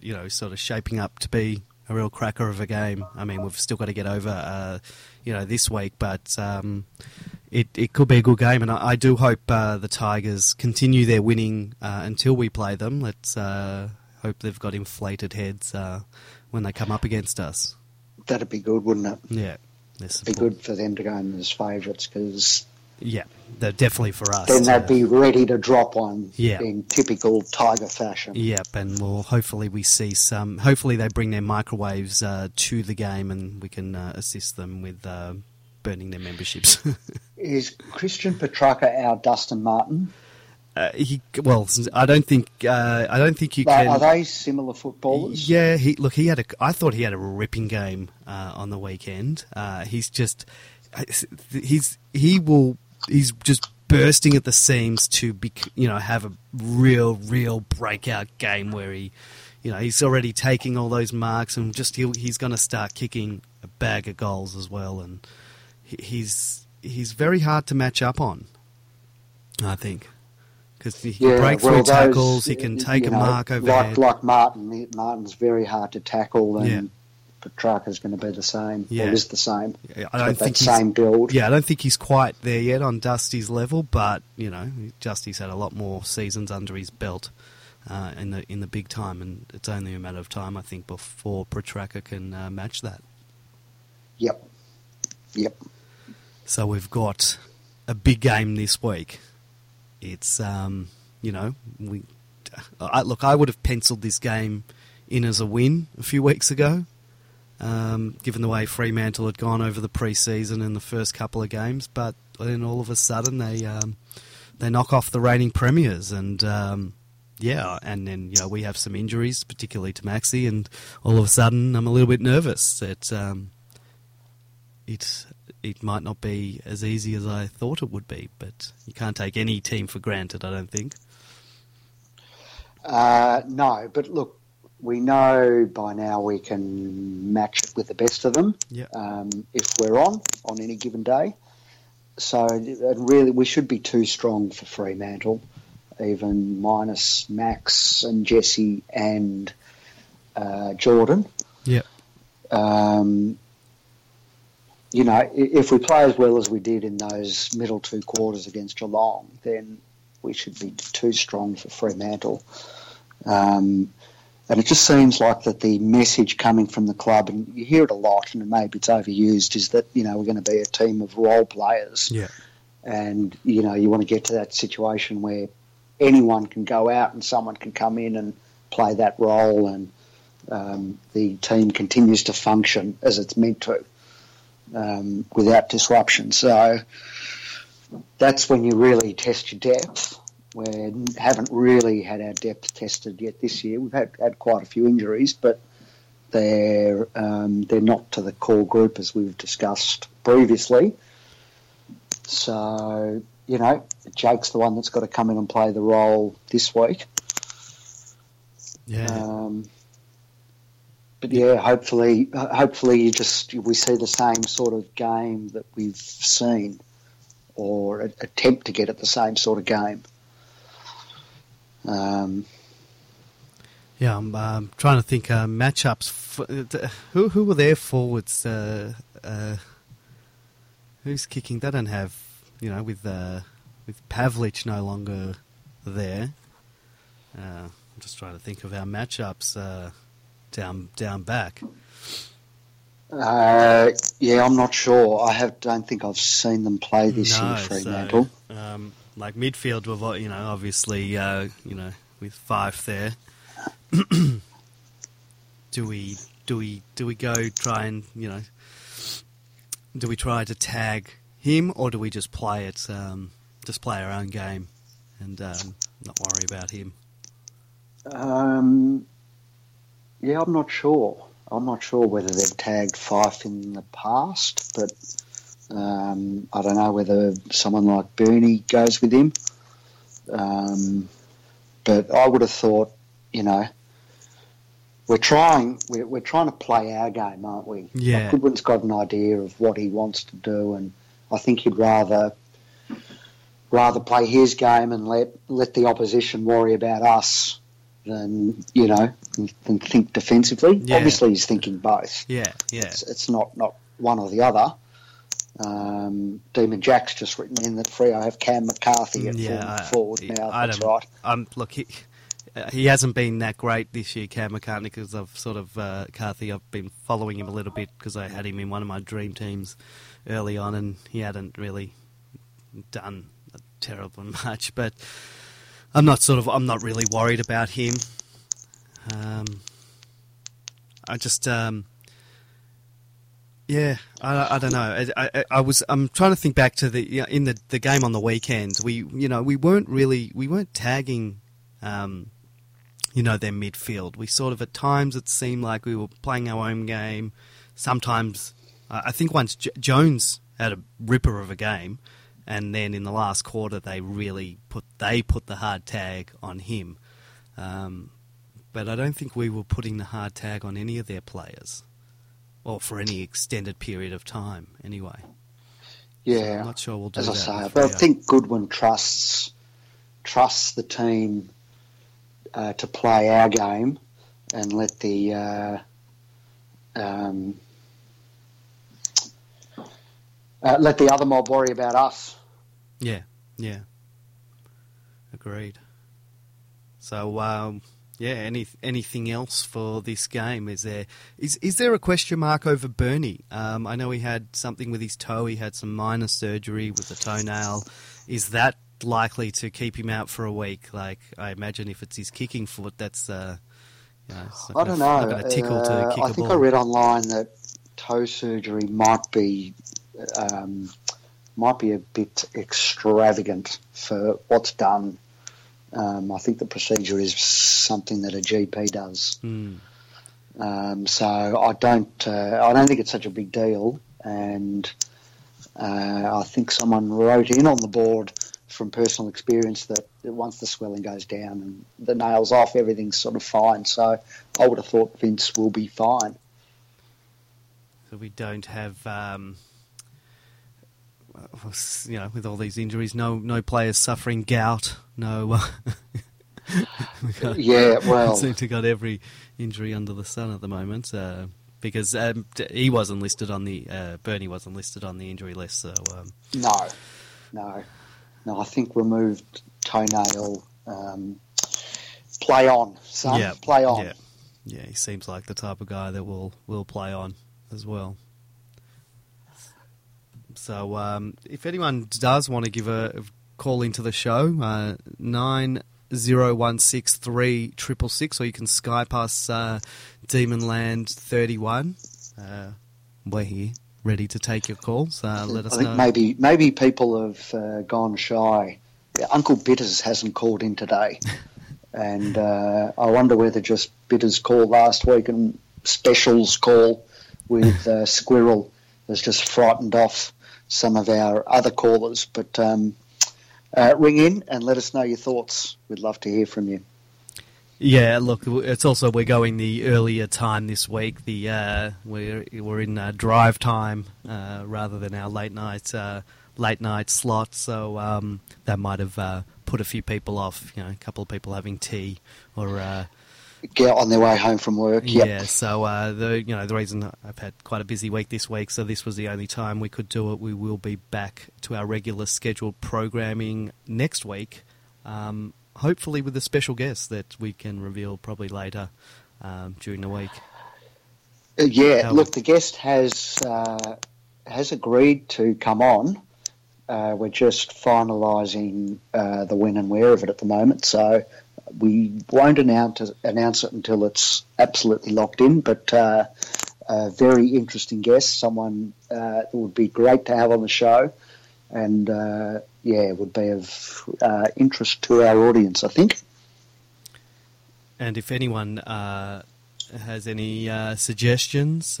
you know, sort of shaping up to be a real cracker of a game. I mean, we've still got to get over, uh, you know, this week, but um, it it could be a good game, and I, I do hope uh, the Tigers continue their winning uh, until we play them. Let's uh, hope they've got inflated heads uh, when they come up against us. That'd be good, wouldn't it? Yeah, there's Be good for them to go in as favourites because Yeah, they're definitely for us. then they'd be ready to drop one Yeah. in typical Tiger fashion. Yep, and we'll hopefully we see some. Hopefully they bring their microwaves uh, to the game, and we can uh, assist them with uh, burning their memberships. Is Christian Petracca our Dustin Martin? uh, he, well, I don't think uh, I don't think you Are- can. Are they similar footballers? Yeah, he look. He had a. I thought he had a ripping game uh, on the weekend. Uh, he's just. He's he will. He's just bursting at the seams to be. You know, have a real, real breakout game where he. You know, he's already taking all those marks, and just he'll, he's going to start kicking a bag of goals as well. And he's he's very hard to match up on. I think because he can break through well, those, tackles, he can take a know, mark overhead. Like, like Martin, Martin's very hard to tackle, and Yeah. Petracca's going to be the same. Yeah. Or is the same. Yeah, I don't think same build. Yeah, I don't think he's quite there yet on Dusty's level, but you know, Dusty's had a lot more seasons under his belt uh, in the in the big time, and it's only a matter of time, I think, before Petrarca can uh, match that. Yep. Yep. So we've got a big game this week. It's um, you know, we I, look. I would have penciled this game in as a win a few weeks ago, um, given the way Fremantle had gone over the pre-season in the first couple of games. But then all of a sudden they um, they knock off the reigning premiers, and um, yeah, and then you know we have some injuries, particularly to Maxi, and all of a sudden I'm a little bit nervous that um, it it might not be as easy as I thought it would be. But you can't take any team for granted, I don't think. Uh, no, but look, we know by now we can match it with the best of them Yeah. um, if we're on on any given day. So really, we should be too strong for Fremantle, even minus Max and Jesse and uh, Jordan. Yeah. Um, you know, if we play as well as we did in those middle two quarters against Geelong, then we should be too strong for Fremantle. Um, and it just seems like that the message coming from the club, and you hear it a lot, and maybe it's overused, is that you know we're going to be a team of role players, Yeah. and you know you want to get to that situation where anyone can go out and someone can come in and play that role, and um, the team continues to function as it's meant to um, without disruption. So that's when you really test your depth. We haven't really had our depth tested yet this year. We've had, had quite a few injuries, but they're um, they're not to the core group as we've discussed previously. So you know, Jake's the one that's got to come in and play the role this week. Yeah. Um, but yeah, hopefully, hopefully, you just we see the same sort of game that we've seen, or attempt to get at the same sort of game. Um, Yeah, I'm um, trying to think uh, matchups. For, uh, who who were their forwards? Uh, uh, who's kicking? They don't have, you know, with uh, with Pavlich no longer there. Uh, I'm just trying to think of our matchups uh, down down back. uh, yeah, I'm not sure. I have don't think I've seen them play this no, year, Fremantle. so um, like midfield, we've you know obviously uh, you know with Fyfe there. do we do we do we go try and you know do we try to tag him or do we just play it um, just play our own game and um, not worry about him? Um, yeah, I'm not sure. I'm not sure whether they've tagged Fyfe in the past, but um, I don't know whether someone like Bernie goes with him. Um, but I would have thought, you know, we're trying. We're, we're trying to play our game, aren't we? Yeah. Like Goodwin's got an idea of what he wants to do, and I think he'd rather rather play his game and let let the opposition worry about us than you know than think defensively. Yeah. Obviously, he's thinking both. Yeah, yeah, It's, it's not not one or the other. Um, Demon Jack's just written in that free. I have Cam McCarthy at yeah. I- forward he- now. I That's right. Um, look, he, uh, he hasn't been that great this year, Cam McCartney, because I've sort of uh, Carthy. I've been following him a little bit because I had him in one of my dream teams early on, and he hadn't really done a terribly much. But I'm not sort of I'm not really worried about him. Um, I just um, yeah, I, I don't know. I, I, I was I'm trying to think back to the you know, in the the game on the weekend. We you know we weren't really we weren't tagging, um, you know, their midfield. We sort of at times it seemed like we were playing our own game. Sometimes I I think once J- Jones had a ripper of a game, and then in the last quarter they really put they put the hard tag on him. Um, but I don't think we were putting the hard tag on any of their players, or for any extended period of time, anyway. So Yeah, I'm not sure we'll do as I say, but I think Goodwin trusts trusts the team uh, to play our game and let the uh, um, uh, let the other mob worry about us. Yeah, yeah. Agreed. So, um, yeah. Any anything else for this game? Is there is is there a question mark over Bernie? Um, I know he had something with his toe. He had some minor surgery with the toenail. Is that likely to keep him out for a week? Like I imagine, if it's his kicking foot, that's uh, you know, I don't know. To tickle Uh, to kick I think ball. I read online that toe surgery might be um, might be a bit extravagant for what's done. Um, I think the procedure is something that a GP does. Mm. Um, so I don't, uh, I don't think it's such a big deal. And uh, I think someone wrote in on the board from personal experience that once the swelling goes down and the nails off, everything's sort of fine. So I would have thought Vince will be fine. So we don't have, um, you know, with all these injuries, no no players suffering gout, no. we yeah, well, seem to got every injury under the sun at the moment. Uh, because um, he wasn't listed on the uh, Bernie wasn't listed on the injury list. So um, no, no, no. I think removed toenail. Um, play on, son. Yeah, play on. Yeah. yeah, he seems like the type of guy that will will play on as well. So, um, if anyone does want to give a call into the show, uh, nine zero one six three triple six, or you can Skype us uh, Demonland thirty one. Uh, we're here, ready to take your calls. Uh, let us know. I think know. maybe maybe people have uh, gone shy. Uncle Bitters hasn't called in today, and uh, I wonder whether just Bitters called last week and Specials call with uh, Squirrel has just frightened off some of our other callers. But um, uh, ring in and let us know your thoughts. We'd love to hear from you. Yeah, look, it's also we're going the earlier time this week. The uh, we're we're in uh, drive time uh, rather than our late night uh, late night slot, so um, that might have uh, put a few people off. You know, a couple of people having tea or get on their way home from work. Yep. Yeah, so uh, the you know the reason I've had quite a busy week this week, so this was the only time we could do it. We will be back to our regular scheduled programming next week, um, hopefully with a special guest that we can reveal probably later um, during the week. Uh, yeah, How- look, the guest has uh, has agreed to come on. Uh, we're just finalising uh, the when and where of it at the moment, so we won't announce announce it until it's absolutely locked in. But uh, a very interesting guest, someone uh, that would be great to have on the show, and uh, yeah, would be of uh, interest to our audience, I think. And if anyone uh, has any uh, suggestions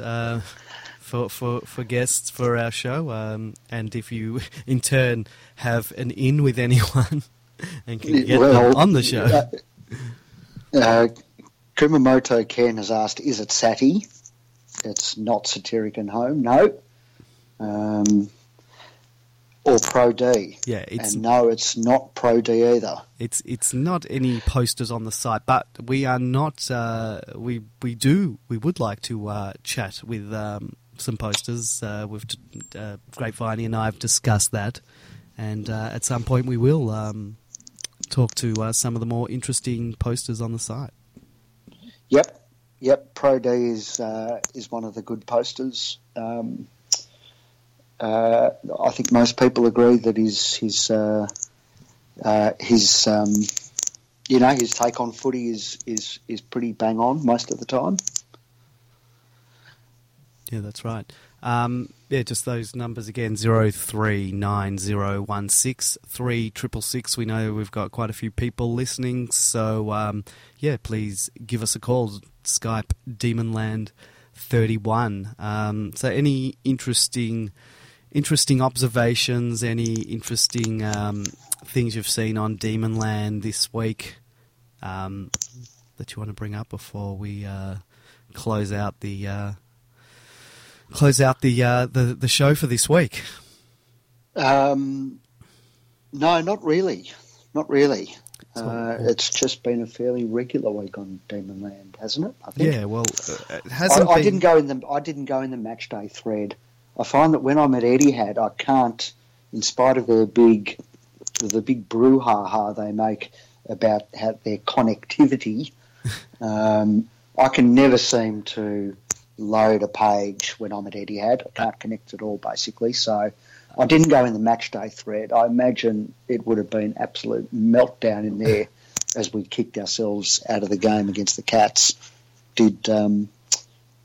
for, for, for guests for our show, um, and if you in turn have an in with anyone and can get them on the show, Uh, uh, Kumamoto Ken has asked, is it Sati? It's not Satiric and Home, no. Um, or Pro D. yeah, it's And no, it's not Pro D either. It's it's not any posters on the site, but we are not. Uh, we we do we would like to uh, chat with um, some posters. Uh, we've uh, Grapevine and I have discussed that, and uh, at some point we will um, talk to uh, some of the more interesting posters on the site. Yep, yep. Pro D is uh, is one of the good posters. Um, uh, I think most people agree that his his uh, uh, his um, you know his take on footy is is is pretty bang on most of the time. Yeah, that's right. Um, yeah, just those numbers again: zero three nine zero one six three triple six. We know we've got quite a few people listening, so um, yeah, please give us a call. Skype Demonland thirty one. Um, so, any interesting, interesting observations? Any interesting um, things you've seen on Demonland this week um, that you want to bring up before we uh, close out the? Uh, close out the uh, the the show for this week. Um, no, not really, not really. Uh, it's just been a fairly regular week on Demon Land, hasn't it? I think. Yeah, well, uh, it I, hasn't I been. didn't go in the I didn't go in the match day thread. I find that when I'm at Etihad, I can't, in spite of their big, the big brouhaha they make about how their connectivity, um, I can never seem to load a page when I'm at Etihad. I can't connect at all, basically. So I didn't go in the match day thread. I imagine it would have been absolute meltdown in there as we kicked ourselves out of the game against the Cats. Did um,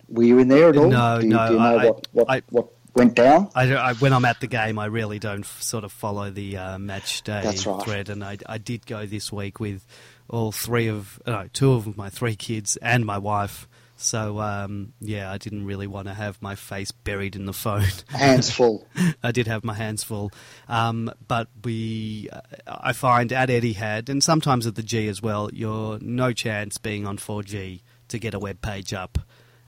were you in there at all? No, do you, no, Do you know I- what what, I- what went down. I, I, when I'm at the game, I really don't f- sort of follow the uh, match day right. thread, and I, I did go this week with all three of no, two of my three kids and my wife. So um, yeah, I didn't really want to have my face buried in the phone. Hands full. I did have my hands full, um, but we, I find at Etihad and sometimes at the G as well, you're no chance being on 4G to get a web page up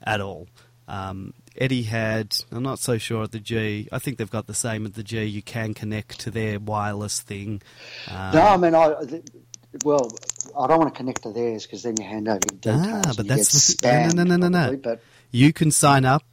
at all. Um, Etihad, I'm not so sure at the G. I think they've got the same at the G. You can connect to their wireless thing. Um, no, I mean, I well, I don't want to connect to theirs because then you hand over your details. Ah, but you that's the no, no, no, no, no. But you can sign up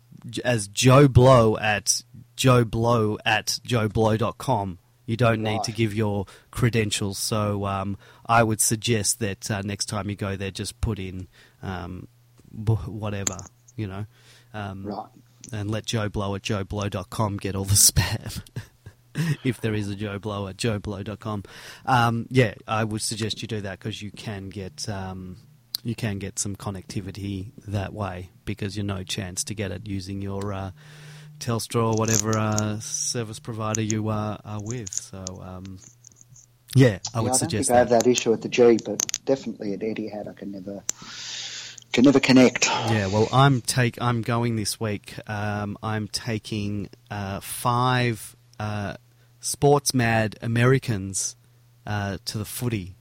as Joe Blow at Joe Blow at joeblow.com. You don't need to give your credentials. So um, I would suggest that uh, next time you go there, just put in um, b- whatever, you know, um, right, and let Joe Blow at joeblow.com get all the spam. if there is a Joe Blow at joeblow.com. Um, yeah, I would suggest you do that because you can get um, you can get some connectivity that way because you're no chance to get it using your uh, Telstra or whatever uh, service provider you are, are with. So um, yeah, I yeah, would I suggest I have that. that issue at the G, but definitely at Etihad, I can never can never connect. Yeah, well, I'm take I'm going this week. Um, I'm taking uh, five uh, sports mad Americans uh, to the footy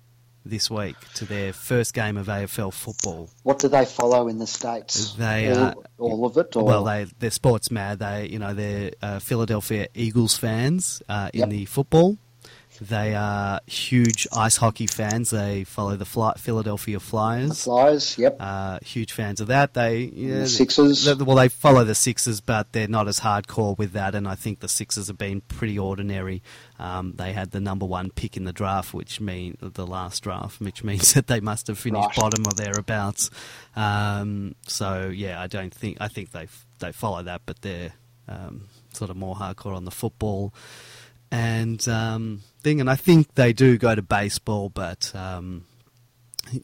this week to their first game of AFL football. What do they follow in the states? They all, uh, all of it, or well, they they're sports mad. They you know they're uh, Philadelphia Eagles fans uh, in Yep. the football. They are huge ice hockey fans. They follow the Fly- Philadelphia the Flyers. Flyers? Yep. Uh, huge fans of that. They the Sixers. well, they follow the Sixers, but they're not as hardcore with that. And I think the Sixers have been pretty ordinary. Um, they had the number one pick in the draft, which mean the last draft, which means that they must have finished Right. bottom or thereabouts. Um, so yeah, I don't think I think they they follow that, but they're um, sort of more hardcore on the football and um, thing. And I think they do go to baseball, but um,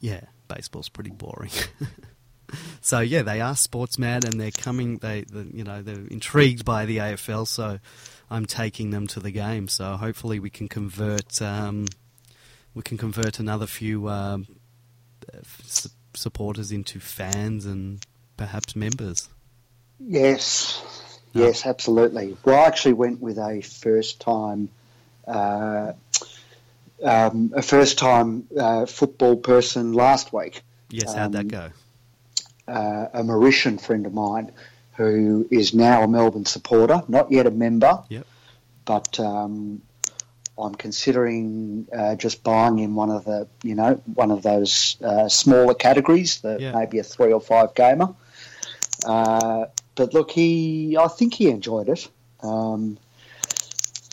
yeah, baseball's pretty boring. so yeah, they are sports mad, and they're coming. They, the, you know, they're intrigued by the AFL. So I'm taking them to the game. So hopefully we can convert. Um, we can convert another few um, uh, s- supporters into fans and perhaps members. Yes, yes, absolutely. Well, I actually went with a first time, um, a first time uh, football person last week. Yes, how'd that Um, go? Uh, a Mauritian friend of mine who is now a Melbourne supporter, not yet a member, Yep. but um, I'm considering uh, just buying in one of the, you know, one of those uh, smaller categories, the, Yeah. maybe a three or five gamer. Uh, but look, he, I think he enjoyed it. Um,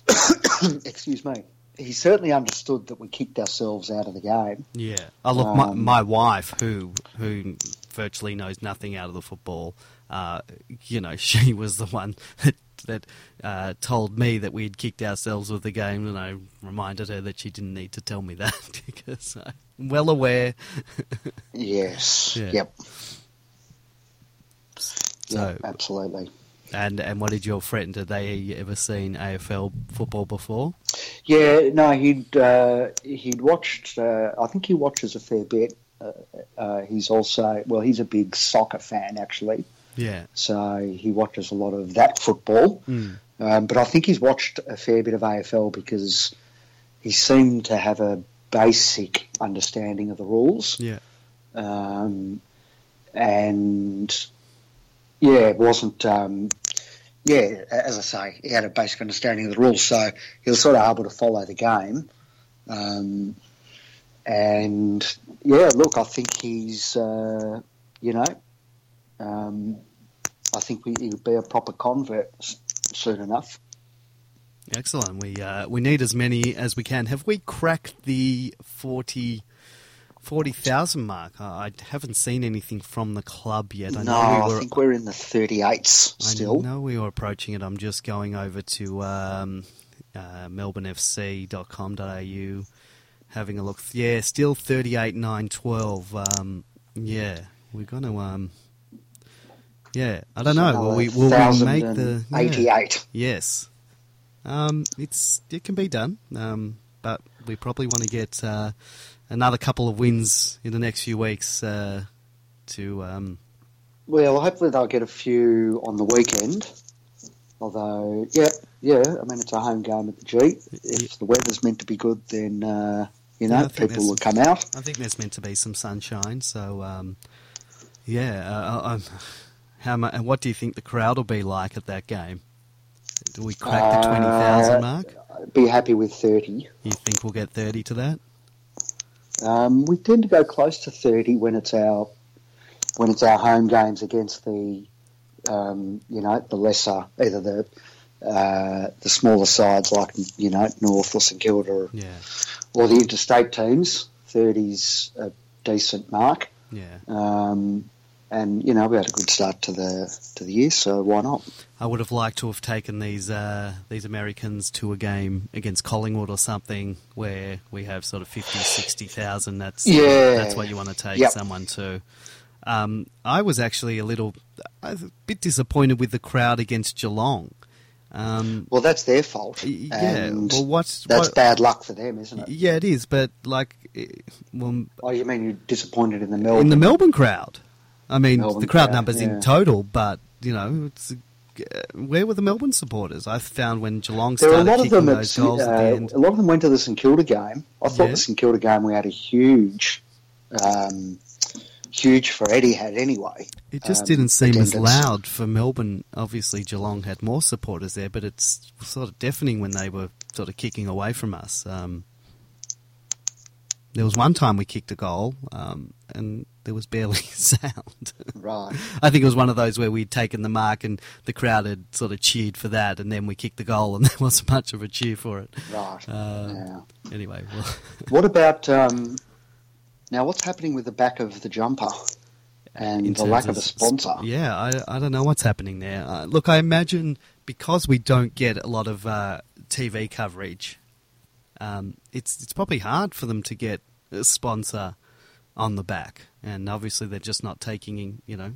excuse me. He certainly understood that we kicked ourselves out of the game. Yeah. Oh, look, my, Um, my wife, who who virtually knows nothing out of the football, uh, you know, she was the one that, that uh, told me that we had kicked ourselves with the game, and I reminded her that she didn't need to tell me that because I'm well aware. Yes. Yeah. Yep. So, Yep, absolutely. And and what did your friend? Did they ever seen AFL football before? Yeah, no, he'd uh, he'd watched. Uh, I think he watches a fair bit. Uh, uh, he's also well, he's a big soccer fan actually, Yeah. so he watches a lot of that football. Mm. Um, but I think he's watched a fair bit of AFL because he seemed to have a basic understanding of the rules. Yeah. um, and yeah, it wasn't. Um, yeah, as I say, he had a basic understanding of the rules, so he was sort of able to follow the game. Um, and yeah, look, I think he's, uh, you know, um, I think we, he'll be a proper convert soon enough. Excellent. We uh, we need as many as we can. Have we cracked the 40 40,000 mark? I haven't seen anything from the club yet. I no, know we I think we're in the 38s still. I know we were approaching it. I'm just going over to um, uh, melbournefc.com.au, having a look. Yeah, still 38 9 12. Um, yeah, we're going to. Um, Yeah, I don't know. Will we, will we make the yeah. 88? Yes. Um, it's it can be done, um, but we probably want to get uh, another couple of wins in the next few weeks uh, to. Um, well, hopefully they'll get a few on the weekend. Although, yeah, yeah, I mean it's a home game at the G. If the weather's meant to be good, then uh, you know yeah, people will come out. I think there's meant to be some sunshine, so um, yeah. Uh, how much? And what do you think the crowd will be like at that game? Do we crack the twenty thousand uh, mark? Be happy with thirty. You think we'll get thirty to that? Um, we tend to go close to thirty when it's our when it's our home games against the um, you know the lesser either the uh, the smaller sides like you know North or St Kilda or, yeah. or the interstate teams. Thirty's a decent mark. Yeah. Um, and you know we had a good start to the to the year, so why not? I would have liked to have taken these uh, these Americans to a game against Collingwood or something where we have sort of 50, 60,000. That's yeah. that's what you want to take yep. someone to. Um, I was actually a little a bit disappointed with the crowd against Geelong. Um, well, that's their fault. Yeah. well, what's that's what, bad luck for them, isn't it? Yeah, it is. But like, well, oh, you mean you're disappointed in the Melbourne in the Melbourne crowd? I mean, Melbourne the crowd, crowd, numbers yeah. in total, but you know, it's, uh, where were the Melbourne supporters? I found when Geelong There were a started lot of kicking them. those At, goals at the uh, end. a lot of them went to the St Kilda game. I thought Yeah. the St Kilda game we had a huge, um, huge for Etihad anyway. It just um, didn't seem as loud for Melbourne. Obviously, Geelong had more supporters there, but it's sort of deafening when they were sort of kicking away from us. Um, there was one time we kicked a goal, um, and there was barely sound. Right. I think it was one of those where we'd taken the mark and the crowd had sort of cheered for that, and then we kicked the goal, and there wasn't much of a cheer for it. Right. Uh, yeah. Anyway, well, What about um, now? What's happening with the back of the jumper and in the lack of a sp- sponsor? Yeah, I, I don't know what's happening there. Uh, look, I imagine because we don't get a lot of uh, TV coverage, um, it's it's probably hard for them to get a sponsor on the back, and obviously they're just not taking you know.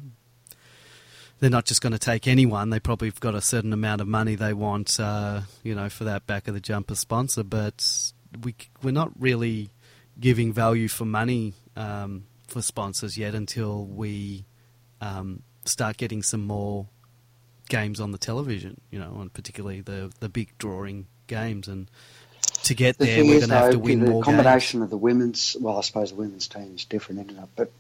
They're not just going to take anyone. They probably have got a certain amount of money they want, uh, you know, for that back of the jumper sponsor. But we we're not really giving value for money um, for sponsors yet until we um, start getting some more games on the television, you know, and particularly the the big drawing games. And to get The there, we're going to have to win the more combination of the women's, well, I suppose the women's team is different, isn't it? But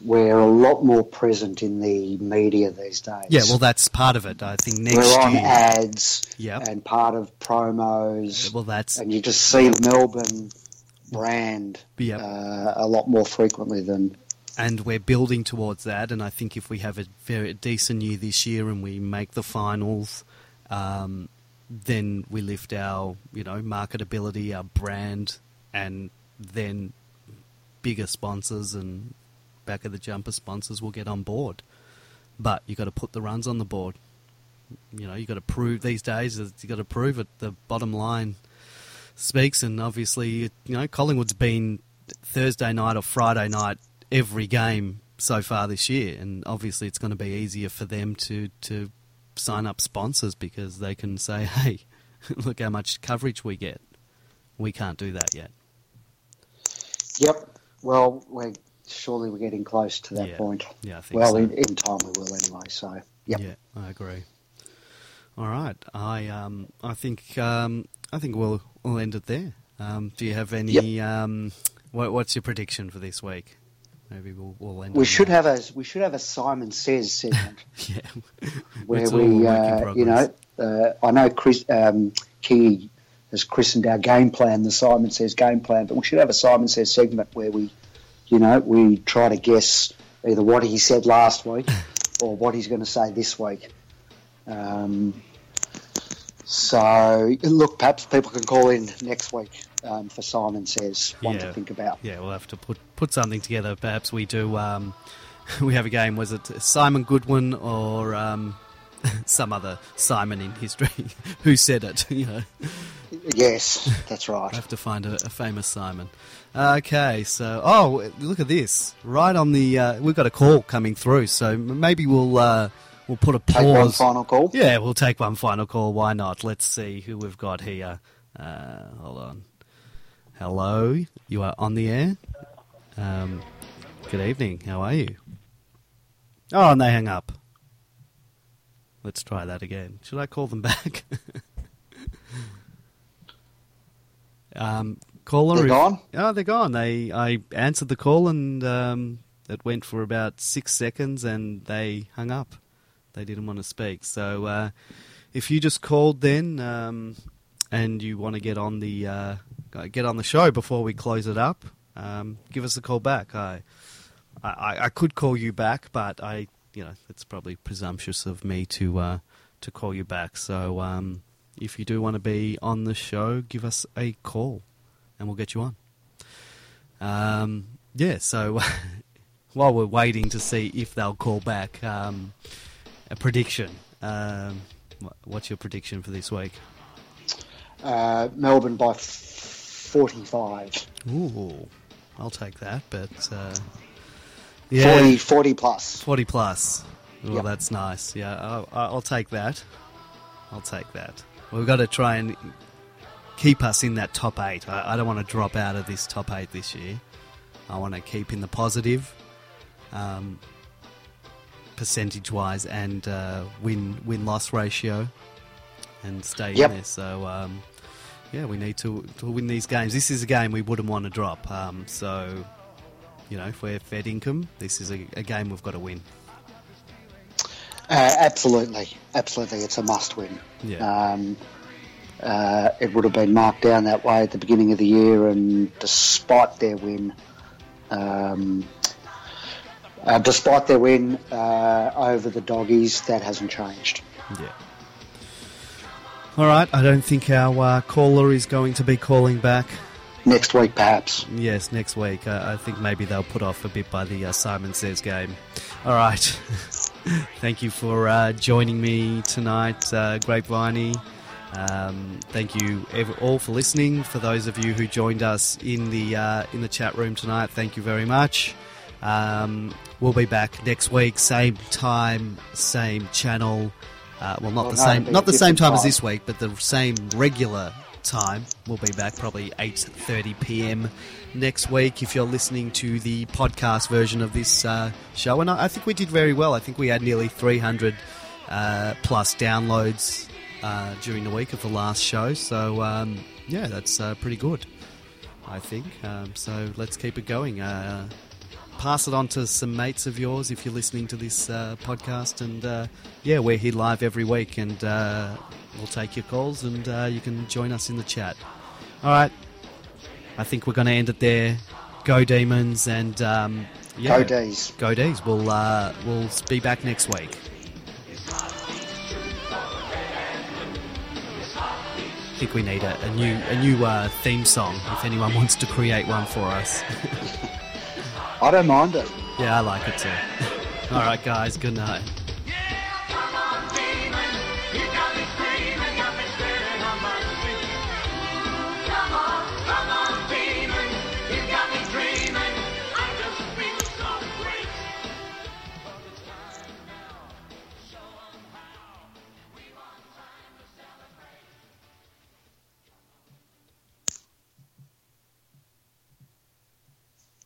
we're a lot more present in the media these days. Yeah, well, that's part of it. I think next we're on year. ads Yep. and part of promos, Well, that's and you just see the Melbourne brand Yep. uh, a lot more frequently than and we're building towards that. And I think if we have a very decent year this year and we make the finals, um, then we lift our you know marketability, our brand, and then bigger sponsors and back of the jumper sponsors will get on board. But you've got to put the runs on the board. You know, you got to prove these days. Uh, you've got to prove it. The bottom line speaks, and obviously, you know, Collingwood's been Thursday night or Friday night every game so far this year, and obviously, it's going to be easier for them to to sign up sponsors because they can say, "Hey, look how much coverage we get." We can't do that yet. Yep. Well, we're surely we're getting close to that Yeah. point. Yeah, I think Well, so. in, in time we will anyway. So, yep. Yeah, I agree. All right, I um, I think um, I think we'll we'll end it there. Um, do you have any? Um, what, what's your prediction for this week? Maybe we'll we'll end. We should that. have a we should have a Simon Says segment yeah, where we, uh, you know, uh, I know Chris um, Kingy has christened our game plan the Simon Says game plan, but we should have a Simon Says segment where we, you know, we try to guess either what he said last week or what he's going to say this week. Um, so, look, perhaps people can call in next week um, for Simon Says one Yeah. to think about. Yeah, we'll have to put put something together. Perhaps we do. Um, we have a game. Was it Simon Goodwin or um, some other Simon in history who said it? You know. Yes, that's right. I have to find a, a famous Simon. Okay, so oh, look at this! Right on the, uh, we've got a call coming through, so maybe we'll uh, we'll put a Take one pause. final call. Yeah, we'll take one final call. Why not? Let's see who we've got here. Uh, hold on. Hello, you are on the air. Um, good evening. How are you? Oh, and they hang up. Let's try that again. Should I call them back? um, caller, They're if- gone? Oh, they're gone. They I answered the call and um, it went for about six seconds, and they hung up. They didn't want to speak. So uh, if you just called then um, and you want to get on the uh, get on the show before we close it up, um, give us a call back. I, I I could call you back, but I you know it's probably presumptuous of me to uh, to call you back. So um, if you do want to be on the show, give us a call, and we'll get you on. Um, yeah. So while we're waiting to see if they'll call back, um, a prediction. Um, what's your prediction for this week? Uh, Melbourne by 45. Ooh, I'll take that. But uh, yeah, 40, 40 plus. 40 plus. Well, Yep. that's nice. Yeah, I'll, I'll take that. I'll take that. We've got to try and keep us in that top eight. I, I don't want to drop out of this top eight this year. I want to keep in the positive, um, percentage wise, and uh, win win loss ratio, and stay Yep. in there. So. Um, yeah, we need to, to win these games. This is a game we wouldn't want to drop. Um, so, you know, if we're fed income, this is a, a game we've got to win. Uh, absolutely. Absolutely. It's a must win. Yeah. Um, uh, it would have been marked down that way at the beginning of the year, and despite their win, um, uh, despite their win uh, over the doggies, that hasn't changed. Yeah. All right. I don't think our uh, caller is going to be calling back. Next week, perhaps. Yes, next week. Uh, I think maybe they'll put off a bit by the uh, Simon Says game. All right. thank you for uh, joining me tonight, uh, Grapeviney. Um, thank you all for listening. For those of you who joined us in the uh, in the chat room tonight, thank you very much. Um, we'll be back next week, same time, same channel. Uh, well, not Well, the no, same, not the same different time as this week, but the same regular time. We'll be back probably 8:30 p.m. next week. If you're listening to the podcast version of this uh, show, and I, I think we did very well. I think we had nearly 300 uh, plus downloads uh, during the week of the last show. So um, yeah, that's uh, pretty good. I think. Um, so let's keep it going. Pass it on to some mates of yours if you're listening to this uh, podcast. And uh, yeah, we're here live every week, and uh, we'll take your calls, and uh, you can join us in the chat. All right, I think we're going to end it there. Go Demons, and um, yeah, Go D's. Go D's. We'll uh, we'll be back next week. I think we need a, a new a new uh, theme song. If anyone wants to create one for us. I don't mind it. Yeah, I like it too. All right, guys. Good night.